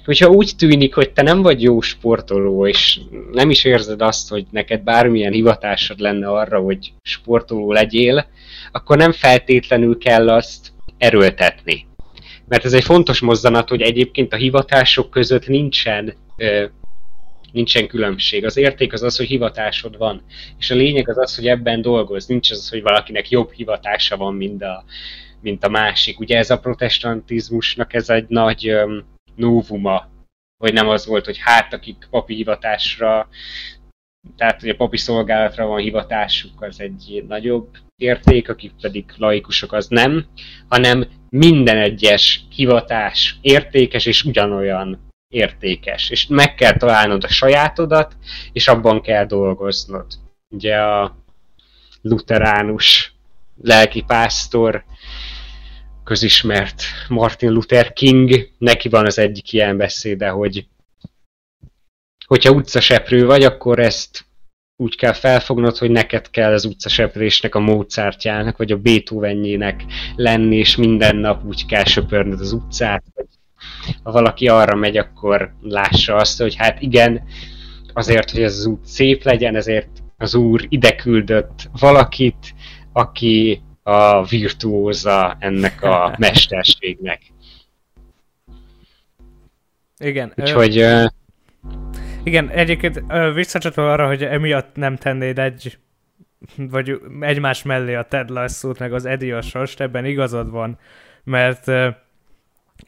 hogyha úgy tűnik, hogy te nem vagy jó sportoló, és nem is érzed azt, hogy neked bármilyen hivatásod lenne arra, hogy sportoló legyél, akkor nem feltétlenül kell azt erőltetni mert ez egy fontos mozzanat, hogy egyébként a hivatások között nincsen ö, nincsen különbség. Az érték az az, hogy hivatásod van. És a lényeg az az, hogy ebben dolgoz. Nincs az, hogy valakinek jobb hivatása van, mint a, mint a másik. Ugye ez a protestantizmusnak ez egy nagy um, novuma, hogy nem az volt, hogy hát akik papi hivatásra, tehát hogy a papi szolgálatra van hivatásuk, az egy nagyobb érték, akik pedig laikusok, az nem, hanem minden egyes hivatás értékes és ugyanolyan értékes. És meg kell találnod a sajátodat, és abban kell dolgoznod. Ugye a luteránus lelkipásztor, közismert Martin Luther King, neki van az egyik ilyen beszéde, hogy hogyha utcaseprő vagy, akkor ezt úgy kell felfognod, hogy neked kell az utcaseprésnek a Mozartjának, vagy a Beethovenjének lenni, és minden nap úgy kell söpörnöd az utcát, hogy ha valaki arra megy, akkor lássa azt, hogy hát igen, azért, hogy az út szép legyen, ezért az Úr ide küldött valakit, aki a virtuóza ennek a mesterségnek. Igen. Úgyhogy... Ö... Igen, egyébként visszacsatol arra, hogy emiatt nem tennéd egy vagy egymás mellé a Ted lasso meg az Eddie a Sost, ebben igazad van, mert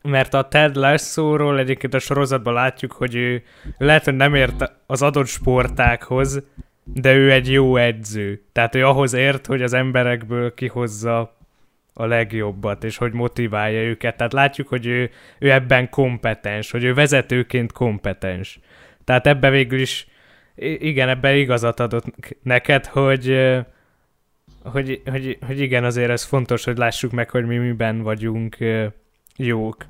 mert a Ted Lasso-ról egyébként a sorozatban látjuk, hogy ő lehet, hogy nem ért az adott sportákhoz, de ő egy jó edző. Tehát ő ahhoz ért, hogy az emberekből kihozza a legjobbat, és hogy motiválja őket. Tehát látjuk, hogy ő, ő ebben kompetens, hogy ő vezetőként kompetens. Tehát ebbe végül is, igen, ebbe igazat adott neked, hogy, hogy, hogy, hogy igen, azért ez fontos, hogy lássuk meg, hogy mi miben vagyunk jók.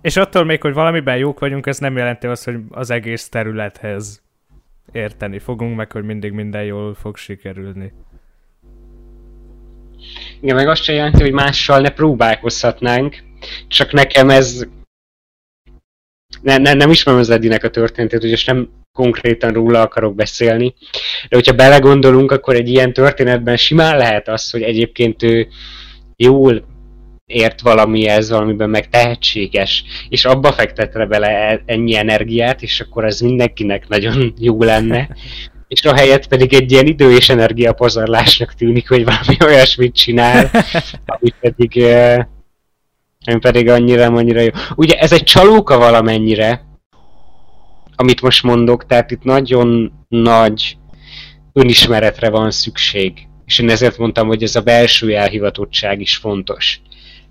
És attól még, hogy valamiben jók vagyunk, ez nem jelenti azt, hogy az egész területhez érteni fogunk, meg hogy mindig minden jól fog sikerülni. Igen, meg azt sem jelenti, hogy mással ne próbálkozhatnánk, csak nekem ez ne, ne, nem ismerem az Edinek a történetét, úgyis nem konkrétan róla akarok beszélni, de hogyha belegondolunk, akkor egy ilyen történetben simán lehet az, hogy egyébként ő jól ért valamihez, valamiben meg tehetséges, és abba fektetre bele e, ennyi energiát, és akkor ez mindenkinek nagyon jó lenne. És a helyet pedig egy ilyen idő és energia pazarlásnak tűnik, hogy valami olyasmit csinál, ami pedig ami pedig annyira, annyira jó. Ugye ez egy csalóka valamennyire, amit most mondok, tehát itt nagyon nagy önismeretre van szükség. És én ezért mondtam, hogy ez a belső elhivatottság is fontos.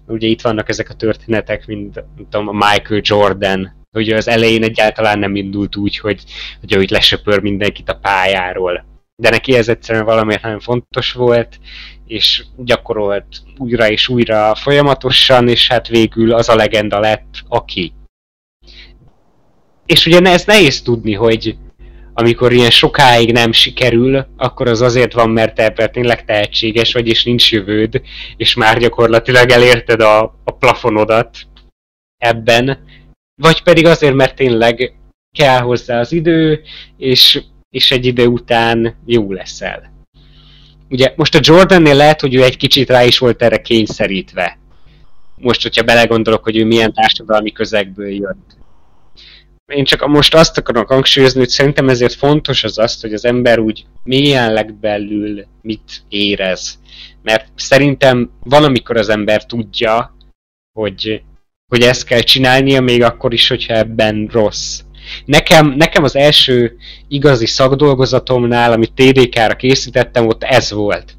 Ugye itt vannak ezek a történetek, mint tudom, a Michael Jordan Ugye az elején egyáltalán nem indult úgy, hogy, hogy ahogy lesöpör mindenkit a pályáról. De neki ez egyszerűen valamiért nagyon fontos volt, és gyakorolt újra és újra folyamatosan, és hát végül az a legenda lett, aki. És ugye ez nehéz tudni, hogy amikor ilyen sokáig nem sikerül, akkor az azért van, mert te tényleg tehetséges vagy, és nincs jövőd, és már gyakorlatilag elérted a, a plafonodat ebben, vagy pedig azért, mert tényleg kell hozzá az idő, és, és egy idő után jó leszel. Ugye most a Jordannél lehet, hogy ő egy kicsit rá is volt erre kényszerítve. Most, hogyha belegondolok, hogy ő milyen társadalmi közegből jött. Én csak most azt akarom hangsúlyozni, hogy szerintem ezért fontos az azt, hogy az ember úgy mélyen legbelül mit érez. Mert szerintem valamikor az ember tudja, hogy, hogy ezt kell csinálnia, még akkor is, hogyha ebben rossz. Nekem, nekem az első igazi szakdolgozatomnál, amit TDK-ra készítettem, ott ez volt.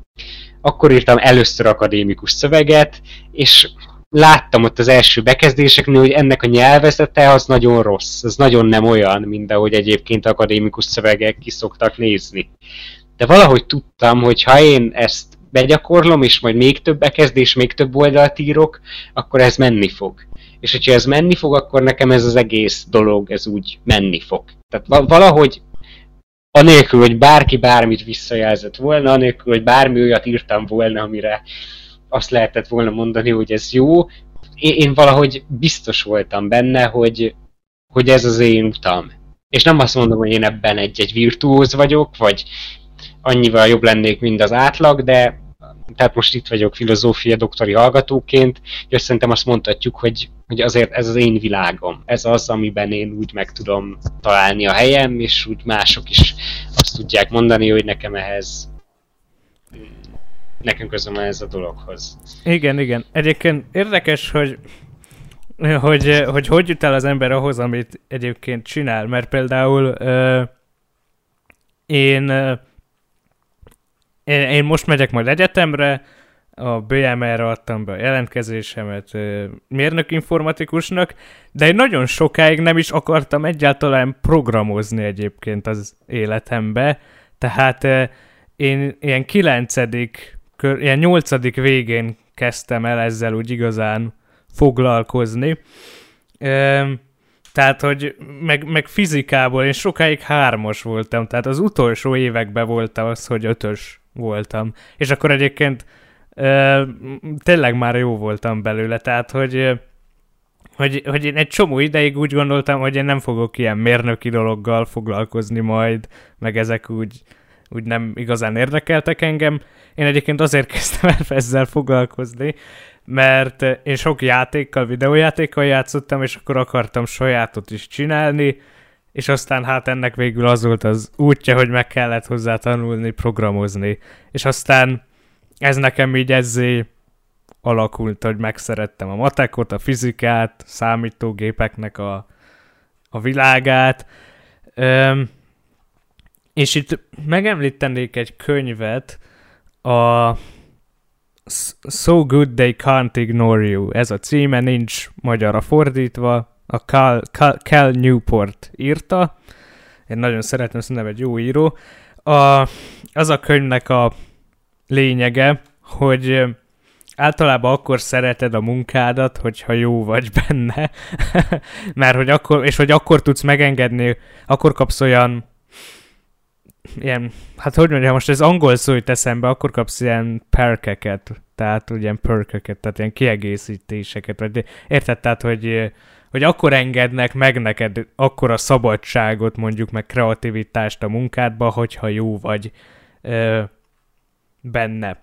Akkor írtam először akadémikus szöveget, és láttam ott az első bekezdéseknél, hogy ennek a nyelvezete az nagyon rossz, az nagyon nem olyan, mint ahogy egyébként akadémikus szövegek ki szoktak nézni. De valahogy tudtam, hogy ha én ezt begyakorlom, és majd még több bekezdés, még több oldalt írok, akkor ez menni fog. És hogyha ez menni fog, akkor nekem ez az egész dolog, ez úgy menni fog. Tehát valahogy anélkül, hogy bárki bármit visszajelzett volna, anélkül, hogy bármi olyat írtam volna, amire azt lehetett volna mondani, hogy ez jó. Én, én valahogy biztos voltam benne, hogy, hogy ez az én utam. És nem azt mondom, hogy én ebben egy-egy virtuóz vagyok, vagy annyival jobb lennék, mint az átlag, de tehát most itt vagyok filozófia doktori hallgatóként, és szerintem azt mondhatjuk, hogy, hogy azért ez az én világom. Ez az, amiben én úgy meg tudom találni a helyem, és úgy mások is azt tudják mondani, hogy nekem ehhez nekünk közöm ez a dologhoz. Igen, igen. Egyébként érdekes, hogy hogy, hogy hogy jut el az ember ahhoz, amit egyébként csinál, mert például uh, én, uh, én, én most megyek majd egyetemre, a BMR-re adtam be a jelentkezésemet mérnök informatikusnak, de én nagyon sokáig nem is akartam egyáltalán programozni egyébként az életembe, tehát én ilyen kilencedik kör, ilyen nyolcadik végén kezdtem el ezzel úgy igazán foglalkozni. E, tehát, hogy meg, meg fizikából én sokáig hármas voltam, tehát az utolsó években volt az, hogy ötös voltam. És akkor egyébként e, tényleg már jó voltam belőle, tehát, hogy hogy, hogy én egy csomó ideig úgy gondoltam, hogy én nem fogok ilyen mérnöki dologgal foglalkozni majd, meg ezek úgy, úgy nem igazán érdekeltek engem. Én egyébként azért kezdtem el ezzel foglalkozni, mert én sok játékkal, videójátékkal játszottam, és akkor akartam sajátot is csinálni, és aztán hát ennek végül az volt az útja, hogy meg kellett hozzá tanulni, programozni. És aztán ez nekem így ezzé alakult, hogy megszerettem a matekot, a fizikát, számítógépeknek a, a világát. Üm, és itt megemlítenék egy könyvet, a So Good They Can't Ignore You. Ez a címe, nincs magyarra fordítva. A Cal, Cal, Newport írta. Én nagyon szeretem, szerintem egy jó író. A, az a könyvnek a lényege, hogy általában akkor szereted a munkádat, hogyha jó vagy benne, mert hogy akkor, és hogy akkor tudsz megengedni, akkor kapsz olyan ilyen, hát hogy mondjam, most ez angol szó jut eszembe, akkor kapsz ilyen perkeket, tehát ilyen perkeket, tehát ilyen kiegészítéseket, vagy érted, tehát, hogy, hogy akkor engednek meg neked akkor a szabadságot, mondjuk, meg kreativitást a munkádba, hogyha jó vagy ö, benne.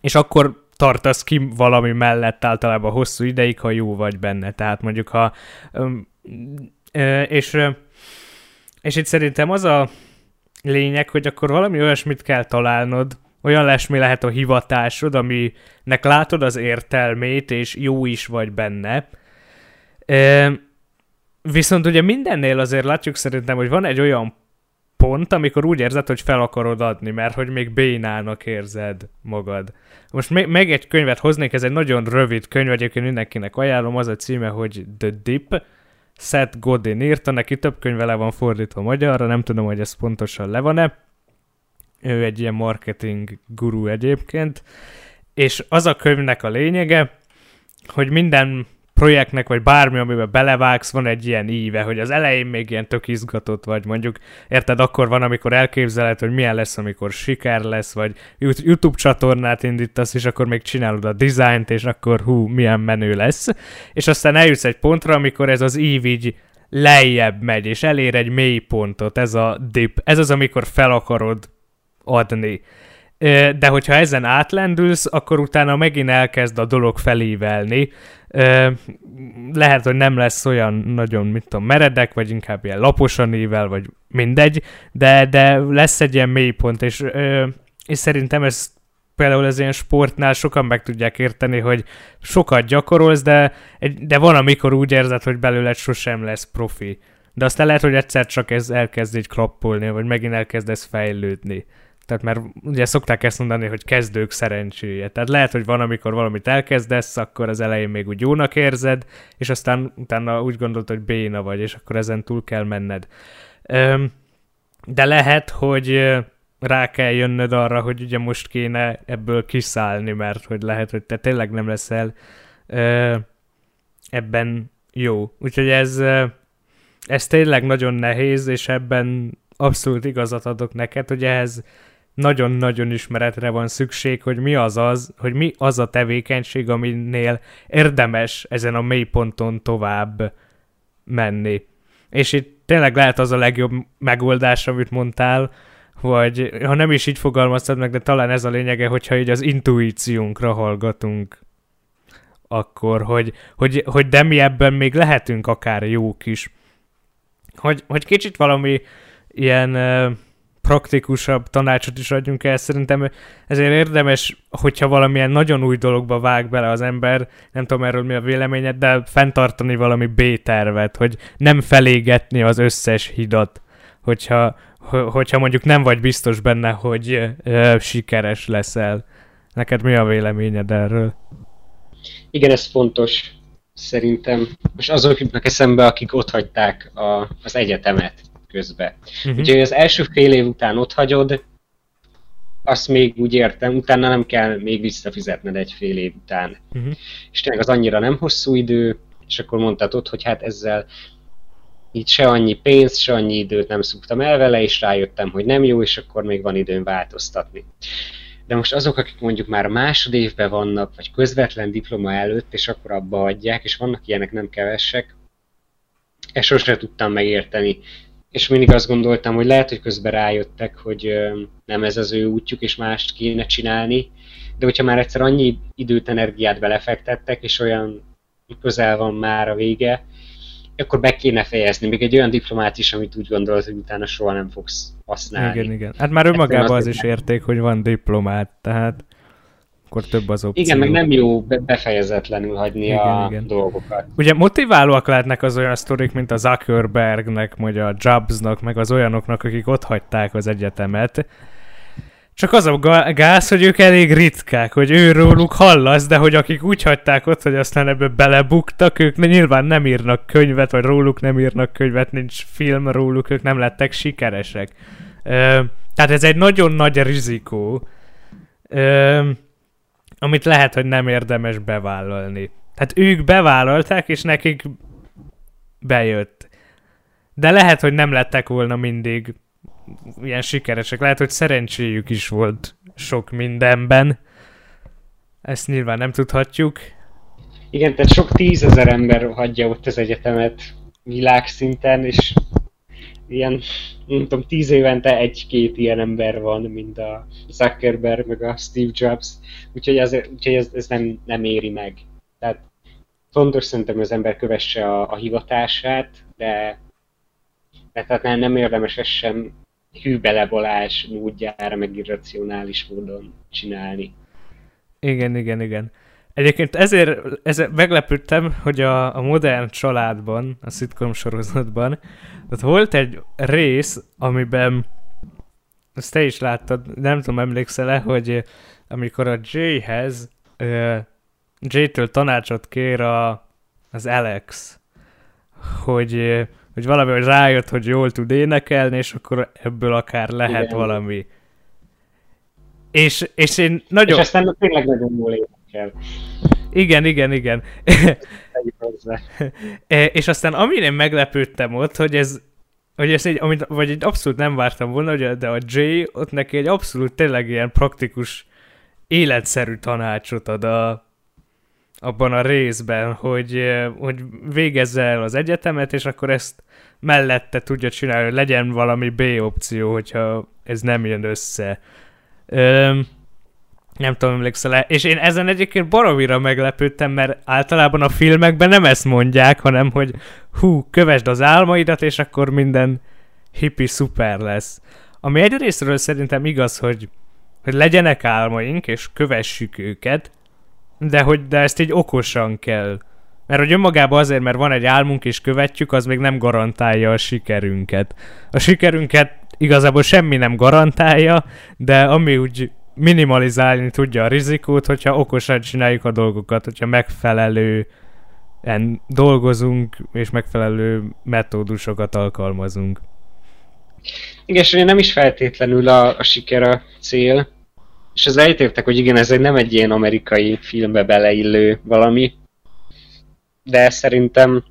És akkor tartasz ki valami mellett általában hosszú ideig, ha jó vagy benne. Tehát mondjuk, ha... Ö, ö, és, és itt szerintem az a lényeg, hogy akkor valami olyasmit kell találnod, olyan lesmi lehet a hivatásod, aminek látod az értelmét, és jó is vagy benne. E, viszont ugye mindennél azért látjuk szerintem, hogy van egy olyan pont, amikor úgy érzed, hogy fel akarod adni, mert hogy még bénának érzed magad. Most még, meg egy könyvet hoznék, ez egy nagyon rövid könyv, egyébként mindenkinek ajánlom, az a címe, hogy The Dip, Seth Godin írta, neki több könyve le van fordítva magyarra, nem tudom, hogy ez pontosan le van-e. Ő egy ilyen marketing guru egyébként, és az a könyvnek a lényege, hogy minden projektnek, vagy bármi, amiben belevágsz, van egy ilyen íve, hogy az elején még ilyen tök izgatott vagy, mondjuk, érted, akkor van, amikor elképzeled, hogy milyen lesz, amikor siker lesz, vagy YouTube csatornát indítasz, és akkor még csinálod a dizájnt, és akkor hú, milyen menő lesz, és aztán eljutsz egy pontra, amikor ez az ív így lejjebb megy, és elér egy mély pontot, ez a dip, ez az, amikor fel akarod adni. De hogyha ezen átlendülsz, akkor utána megint elkezd a dolog felívelni. Lehet, hogy nem lesz olyan nagyon, mit tudom, meredek, vagy inkább ilyen laposan ível, vagy mindegy, de, de lesz egy ilyen mélypont, és, és szerintem ez például ez ilyen sportnál sokan meg tudják érteni, hogy sokat gyakorolsz, de, de van, amikor úgy érzed, hogy belőled sosem lesz profi. De aztán lehet, hogy egyszer csak ez elkezd így klappolni, vagy megint elkezdesz fejlődni. Tehát mert ugye szokták ezt mondani, hogy kezdők szerencséje. Tehát lehet, hogy van, amikor valamit elkezdesz, akkor az elején még úgy jónak érzed, és aztán utána úgy gondolod, hogy béna vagy, és akkor ezen túl kell menned. De lehet, hogy rá kell jönnöd arra, hogy ugye most kéne ebből kiszállni, mert hogy lehet, hogy te tényleg nem leszel ebben jó. Úgyhogy ez, ez tényleg nagyon nehéz, és ebben abszolút igazat adok neked, hogy ehhez nagyon-nagyon ismeretre van szükség, hogy mi az az, hogy mi az a tevékenység, aminél érdemes ezen a mélyponton tovább menni. És itt tényleg lehet az a legjobb megoldás, amit mondtál, hogy ha nem is így fogalmaztad meg, de talán ez a lényege, hogyha így az intuíciónkra hallgatunk, akkor, hogy, hogy, hogy de mi ebben még lehetünk akár jók is. Hogy, hogy kicsit valami ilyen praktikusabb tanácsot is adjunk el. Szerintem ezért érdemes, hogyha valamilyen nagyon új dologba vág bele az ember, nem tudom erről mi a véleményed, de fenntartani valami B-tervet, hogy nem felégetni az összes hidat, hogyha, hogyha mondjuk nem vagy biztos benne, hogy ö, sikeres leszel. Neked mi a véleményed erről? Igen, ez fontos szerintem. Most azok jutnak eszembe, akik ott hagyták a, az egyetemet közben. Uh-huh. Úgyhogy az első fél év után ott hagyod, azt még úgy értem, utána nem kell még visszafizetned egy fél év után. Uh-huh. És tényleg az annyira nem hosszú idő, és akkor mondtad hogy hát ezzel így se annyi pénzt, se annyi időt nem szuktam el vele, és rájöttem, hogy nem jó, és akkor még van időm változtatni. De most azok, akik mondjuk már a másodévben vannak, vagy közvetlen diploma előtt, és akkor abba adják, és vannak ilyenek nem kevesek, ezt sosem tudtam megérteni és mindig azt gondoltam, hogy lehet, hogy közben rájöttek, hogy nem ez az ő útjuk, és mást kéne csinálni, de hogyha már egyszer annyi időt, energiát belefektettek, és olyan közel van már a vége, akkor be kéne fejezni. Még egy olyan diplomát is, amit úgy gondolod, hogy utána soha nem fogsz használni. Igen, igen. Hát már önmagában az, az is érték, hogy van diplomát, tehát akkor több az opció. Igen, meg nem jó befejezetlenül hagyni igen, a igen. dolgokat. Ugye motiválóak lehetnek az olyan sztorik, mint a Zuckerbergnek, vagy a Jobsnak, meg az olyanoknak, akik ott hagyták az egyetemet. Csak az a gáz, hogy ők elég ritkák, hogy ő róluk hallasz, de hogy akik úgy hagyták ott, hogy aztán ebbe belebuktak, ők nyilván nem írnak könyvet, vagy róluk nem írnak könyvet, nincs film róluk, ők nem lettek sikeresek. Ö, tehát ez egy nagyon nagy rizikó. Ö, amit lehet, hogy nem érdemes bevállalni. Tehát ők bevállalták, és nekik bejött. De lehet, hogy nem lettek volna mindig ilyen sikeresek. Lehet, hogy szerencséjük is volt sok mindenben. Ezt nyilván nem tudhatjuk. Igen, tehát sok tízezer ember hagyja ott az egyetemet világszinten, és ilyen, nem tudom, tíz évente egy-két ilyen ember van, mint a Zuckerberg, meg a Steve Jobs, úgyhogy, ez, úgyhogy ez, ez nem, nem éri meg. Tehát fontos szerintem, hogy az ember kövesse a, a hivatását, de, de tehát nem, nem érdemes ezt sem hűbelebolás módjára, meg irracionális módon csinálni. Igen, igen, igen. Egyébként ezért, ezért meglepődtem, hogy a, a modern családban, a szitkom sorozatban, ott volt egy rész, amiben ezt te is láttad, nem tudom, emlékszel-e, hogy amikor a Jay-hez Jay-től tanácsot kér a, az Alex, hogy, hogy valami, rájött, hogy jól tud énekelni, és akkor ebből akár lehet Igen. valami. És, és én nagyon... És aztán tényleg nagyon jól énekel. Igen, igen, igen. és aztán amin én meglepődtem ott, hogy ez, hogy ez egy, amit, vagy egy abszolút nem vártam volna, hogy de a Jay ott neki egy abszolút tényleg ilyen praktikus életszerű tanácsot ad a, abban a részben, hogy, hogy végezze el az egyetemet, és akkor ezt mellette tudja csinálni, hogy legyen valami B opció, hogyha ez nem jön össze. Öm, nem tudom, emlékszel -e. És én ezen egyébként baromira meglepődtem, mert általában a filmekben nem ezt mondják, hanem hogy hú, kövesd az álmaidat, és akkor minden hippi szuper lesz. Ami egyrésztről szerintem igaz, hogy, hogy legyenek álmaink, és kövessük őket, de hogy de ezt így okosan kell. Mert hogy önmagában azért, mert van egy álmunk és követjük, az még nem garantálja a sikerünket. A sikerünket igazából semmi nem garantálja, de ami úgy minimalizálni tudja a rizikót, hogyha okosan csináljuk a dolgokat, hogyha megfelelő dolgozunk, és megfelelő metódusokat alkalmazunk. Igen, és nem is feltétlenül a, a siker a cél, és az eltértek, hogy igen, ez egy nem egy ilyen amerikai filmbe beleillő valami, de szerintem,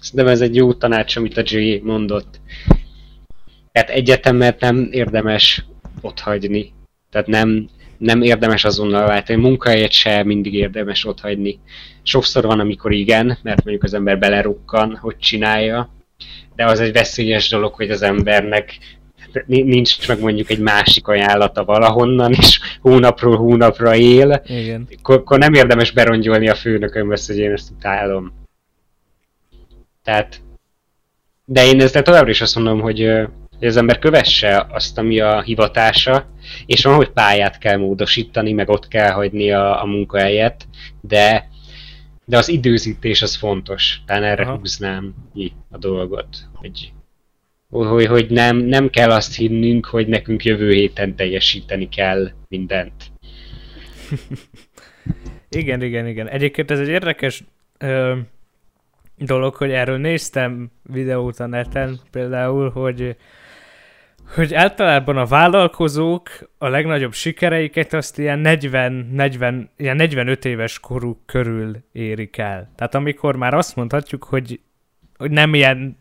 szerintem ez egy jó tanács, amit a Jay mondott. Tehát egyetemet nem érdemes otthagyni. Tehát nem, nem érdemes azonnal váltani. Munkahelyet se mindig érdemes otthagyni. Sokszor van, amikor igen, mert mondjuk az ember belerukkan, hogy csinálja, de az egy veszélyes dolog, hogy az embernek nincs meg mondjuk egy másik ajánlata valahonnan, és hónapról hónapra él, Igen. Akkor, nem érdemes berongyolni a főnökömbe, hogy én ezt utálom. Tehát, de én ezzel továbbra is azt mondom, hogy, hogy az ember kövesse azt, ami a hivatása, és van, hogy pályát kell módosítani, meg ott kell hagyni a, a munkahelyet, de de az időzítés az fontos. Tehát erre Aha. húznám ki a dolgot, hogy hogy, hogy nem, nem kell azt hinnünk, hogy nekünk jövő héten teljesíteni kell mindent. igen, igen, igen. Egyébként ez egy érdekes ö, dolog, hogy erről néztem videót a neten például, hogy hogy általában a vállalkozók a legnagyobb sikereiket azt ilyen 40-40, ilyen 45 éves koruk körül érik el. Tehát amikor már azt mondhatjuk, hogy, hogy nem ilyen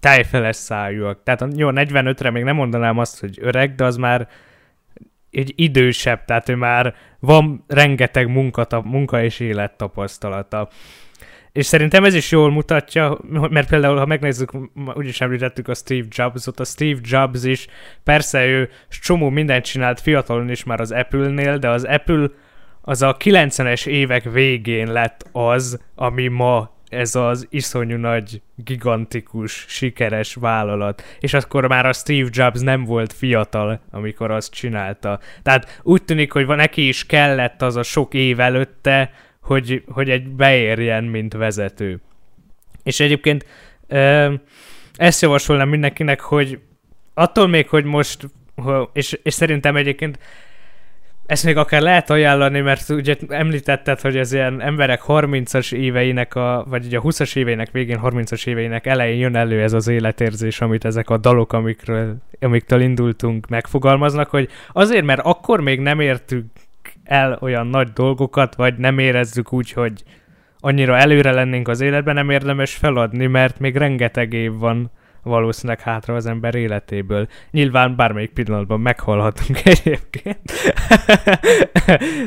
tájfeles szájúak. Tehát jó, 45-re még nem mondanám azt, hogy öreg, de az már egy idősebb, tehát ő már van rengeteg munkata, munka és élettapasztalata. És szerintem ez is jól mutatja, mert például, ha megnézzük, úgyis említettük a Steve Jobs-ot, a Steve Jobs is, persze ő csomó mindent csinált fiatalon is már az Apple-nél, de az Apple az a 90-es évek végén lett az, ami ma ez az iszonyú nagy, gigantikus, sikeres vállalat. És akkor már a Steve Jobs nem volt fiatal, amikor azt csinálta. Tehát úgy tűnik, hogy van neki is kellett az a sok év előtte, hogy, hogy egy beérjen, mint vezető. És egyébként ezt javasolnám mindenkinek, hogy attól még, hogy most, és, és szerintem egyébként ezt még akár lehet ajánlani, mert ugye említetted, hogy az ilyen emberek 30-as éveinek, a, vagy ugye a 20-as éveinek végén, 30-as éveinek elején jön elő ez az életérzés, amit ezek a dalok, amikről, amiktől indultunk, megfogalmaznak, hogy azért, mert akkor még nem értük el olyan nagy dolgokat, vagy nem érezzük úgy, hogy annyira előre lennénk az életben, nem érdemes feladni, mert még rengeteg év van valószínűleg hátra az ember életéből. Nyilván bármelyik pillanatban meghalhatunk egyébként.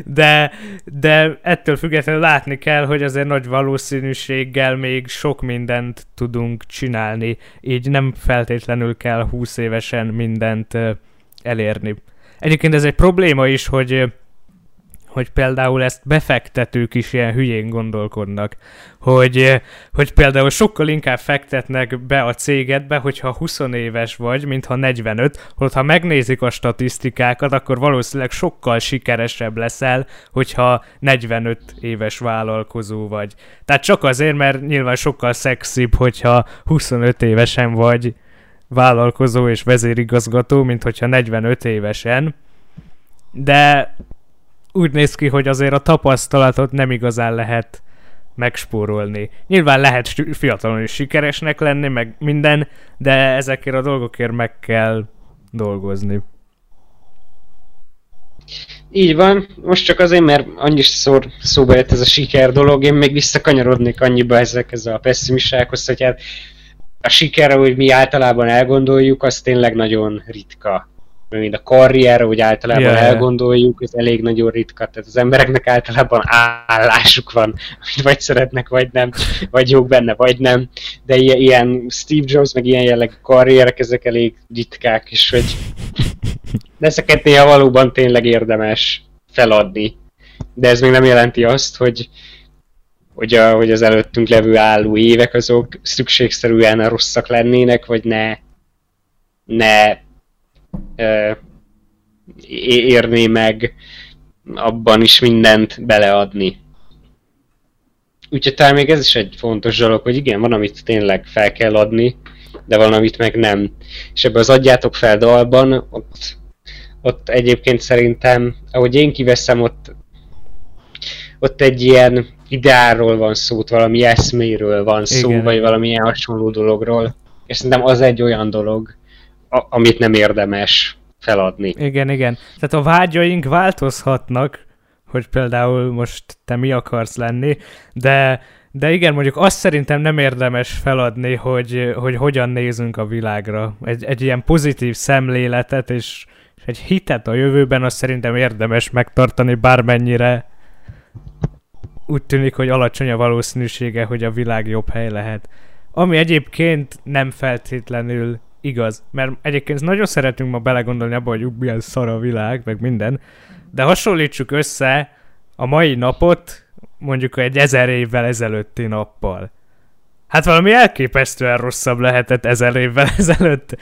de, de ettől függetlenül látni kell, hogy azért nagy valószínűséggel még sok mindent tudunk csinálni. Így nem feltétlenül kell 20 évesen mindent elérni. Egyébként ez egy probléma is, hogy hogy például ezt befektetők is ilyen hülyén gondolkodnak, hogy, hogy például sokkal inkább fektetnek be a cégedbe, hogyha 20 éves vagy, mint ha 45, holott ha megnézik a statisztikákat, akkor valószínűleg sokkal sikeresebb leszel, hogyha 45 éves vállalkozó vagy. Tehát csak azért, mert nyilván sokkal szexibb, hogyha 25 évesen vagy vállalkozó és vezérigazgató, mint hogyha 45 évesen. De úgy néz ki, hogy azért a tapasztalatot nem igazán lehet megspórolni. Nyilván lehet fiatalon is sikeresnek lenni, meg minden, de ezekért a dolgokért meg kell dolgozni. Így van, most csak azért, mert annyi szor szóba jött ez a siker dolog, én még visszakanyarodnék annyiba ezekhez a pessimistákhoz, hogy hát a siker, ahogy mi általában elgondoljuk, az tényleg nagyon ritka. Mint a karrier, ahogy általában yeah. elgondoljuk, ez elég nagyon ritka. Tehát az embereknek általában állásuk van, amit vagy szeretnek, vagy nem, vagy jók benne, vagy nem. De ilyen Steve Jobs, meg ilyen jellegű karrierek, ezek elég ritkák, és hogy de ezeket néha valóban tényleg érdemes feladni. De ez még nem jelenti azt, hogy, hogy, a, hogy az előttünk levő álló évek azok szükségszerűen rosszak lennének, vagy ne, ne érné meg abban is mindent beleadni. Úgyhogy talán még ez is egy fontos dolog, hogy igen, van, amit tényleg fel kell adni, de van, amit meg nem. És ebbe az adjátok fel dalban, ott ott egyébként szerintem, ahogy én kiveszem, ott, ott egy ilyen ideáról van szó, valami eszméről van szó, Igen. vagy valamilyen hasonló dologról. És szerintem az egy olyan dolog, amit nem érdemes feladni. Igen, igen. Tehát a vágyaink változhatnak, hogy például most te mi akarsz lenni, de, de igen, mondjuk azt szerintem nem érdemes feladni, hogy, hogy hogyan nézünk a világra. Egy, egy ilyen pozitív szemléletet, és és egy hitet a jövőben azt szerintem érdemes megtartani, bármennyire úgy tűnik, hogy alacsony a valószínűsége, hogy a világ jobb hely lehet. Ami egyébként nem feltétlenül igaz, mert egyébként nagyon szeretünk ma belegondolni abba, hogy milyen szar a világ, meg minden, de hasonlítsuk össze a mai napot mondjuk egy ezer évvel ezelőtti nappal. Hát valami elképesztően rosszabb lehetett ezer évvel ezelőtt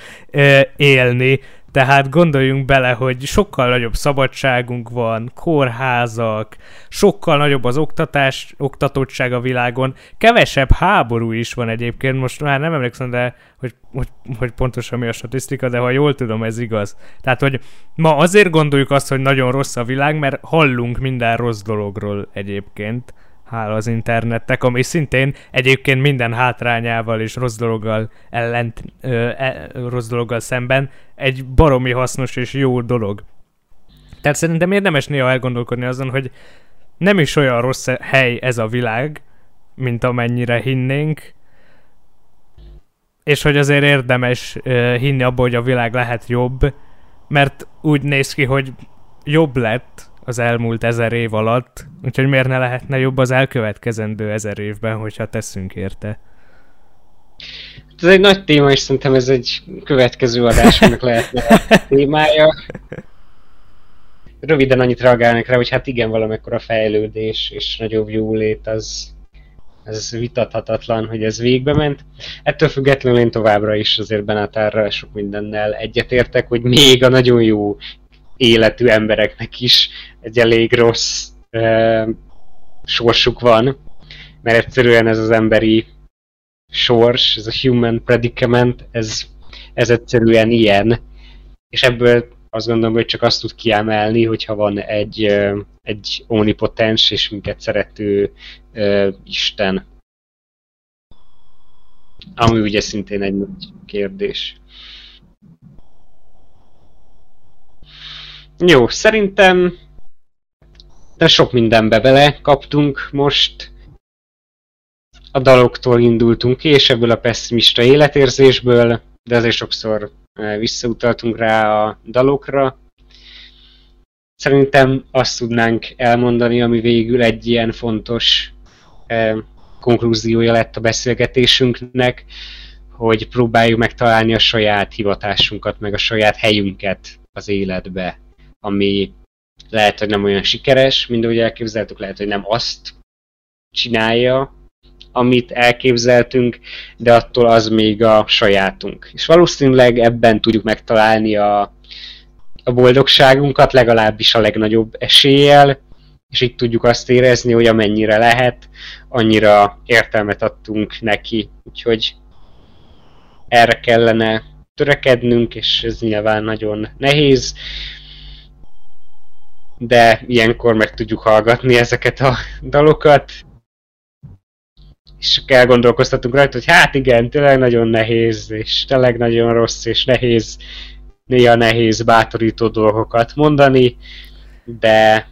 élni, tehát gondoljunk bele, hogy sokkal nagyobb szabadságunk van, kórházak, sokkal nagyobb az oktatás, oktatottság a világon, kevesebb háború is van egyébként, most már nem emlékszem, de hogy, hogy, hogy pontosan mi a statisztika, de ha jól tudom, ez igaz. Tehát, hogy ma azért gondoljuk azt, hogy nagyon rossz a világ, mert hallunk minden rossz dologról egyébként hála az internetnek, ami szintén egyébként minden hátrányával és rossz dologgal ellent, ö, e, rossz dologgal szemben egy baromi hasznos és jó dolog. Tehát szerintem érdemes néha elgondolkodni azon, hogy nem is olyan rossz hely ez a világ, mint amennyire hinnénk, és hogy azért érdemes ö, hinni abba, hogy a világ lehet jobb, mert úgy néz ki, hogy jobb lett, az elmúlt ezer év alatt, úgyhogy miért ne lehetne jobb az elkövetkezendő ezer évben, hogyha teszünk érte? Ez egy nagy téma, és szerintem ez egy következő adásnak lehetne a témája. Röviden annyit reagálnak rá, hogy hát igen, valamekkor fejlődés és nagyobb jólét az, ez vitathatatlan, hogy ez végbe ment. Ettől függetlenül én továbbra is azért Benátárra sok mindennel egyetértek, hogy még a nagyon jó életű embereknek is egy elég rossz e, sorsuk van, mert egyszerűen ez az emberi sors, ez a human predicament, ez, ez egyszerűen ilyen, és ebből azt gondolom, hogy csak azt tud kiemelni, hogyha van egy, egy omnipotens és minket szerető uh, Isten. Ami ugye szintén egy nagy kérdés. Jó, szerintem de sok mindenbe bele kaptunk most. A daloktól indultunk és ebből a pessimista életérzésből, de azért sokszor eh, visszautaltunk rá a dalokra. Szerintem azt tudnánk elmondani, ami végül egy ilyen fontos eh, konklúziója lett a beszélgetésünknek, hogy próbáljuk megtalálni a saját hivatásunkat, meg a saját helyünket az életbe ami lehet, hogy nem olyan sikeres, mint ahogy elképzeltük, lehet, hogy nem azt csinálja, amit elképzeltünk, de attól az még a sajátunk. És valószínűleg ebben tudjuk megtalálni a, a boldogságunkat, legalábbis a legnagyobb eséllyel, és itt tudjuk azt érezni, hogy amennyire lehet, annyira értelmet adtunk neki. Úgyhogy erre kellene törekednünk, és ez nyilván nagyon nehéz, de ilyenkor meg tudjuk hallgatni ezeket a dalokat, és elgondolkoztatunk rajta, hogy hát igen, tényleg nagyon nehéz, és tényleg nagyon rossz, és nehéz, néha nehéz bátorító dolgokat mondani, de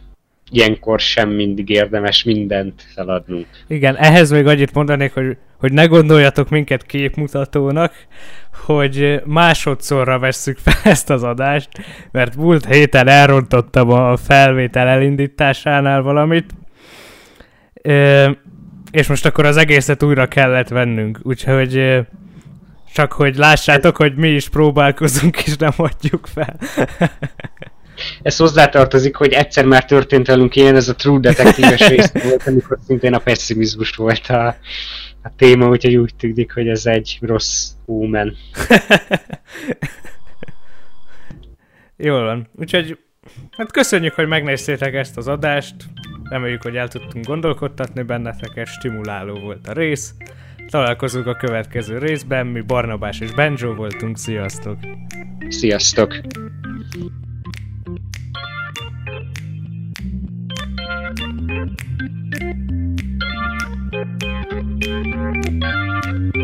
ilyenkor sem mindig érdemes mindent feladnunk. Igen, ehhez még annyit mondanék, hogy, hogy ne gondoljatok minket képmutatónak, hogy másodszorra vesszük fel ezt az adást, mert múlt héten elrontottam a felvétel elindításánál valamit, és most akkor az egészet újra kellett vennünk, úgyhogy csak hogy lássátok, hogy mi is próbálkozunk, és nem adjuk fel. Ez hozzátartozik, hogy egyszer már történt velünk ilyen, ez a True Detective-es rész volt, amikor szintén a pessimizmus volt a, a téma, úgyhogy úgy tűnik, hogy ez egy rossz úmen. Jól van. Úgyhogy hát köszönjük, hogy megnéztétek ezt az adást. Reméljük, hogy el tudtunk gondolkodtatni benneteket, stimuláló volt a rész. Találkozunk a következő részben, mi Barnabás és Benjo voltunk, sziasztok! Sziasztok! thank you thank you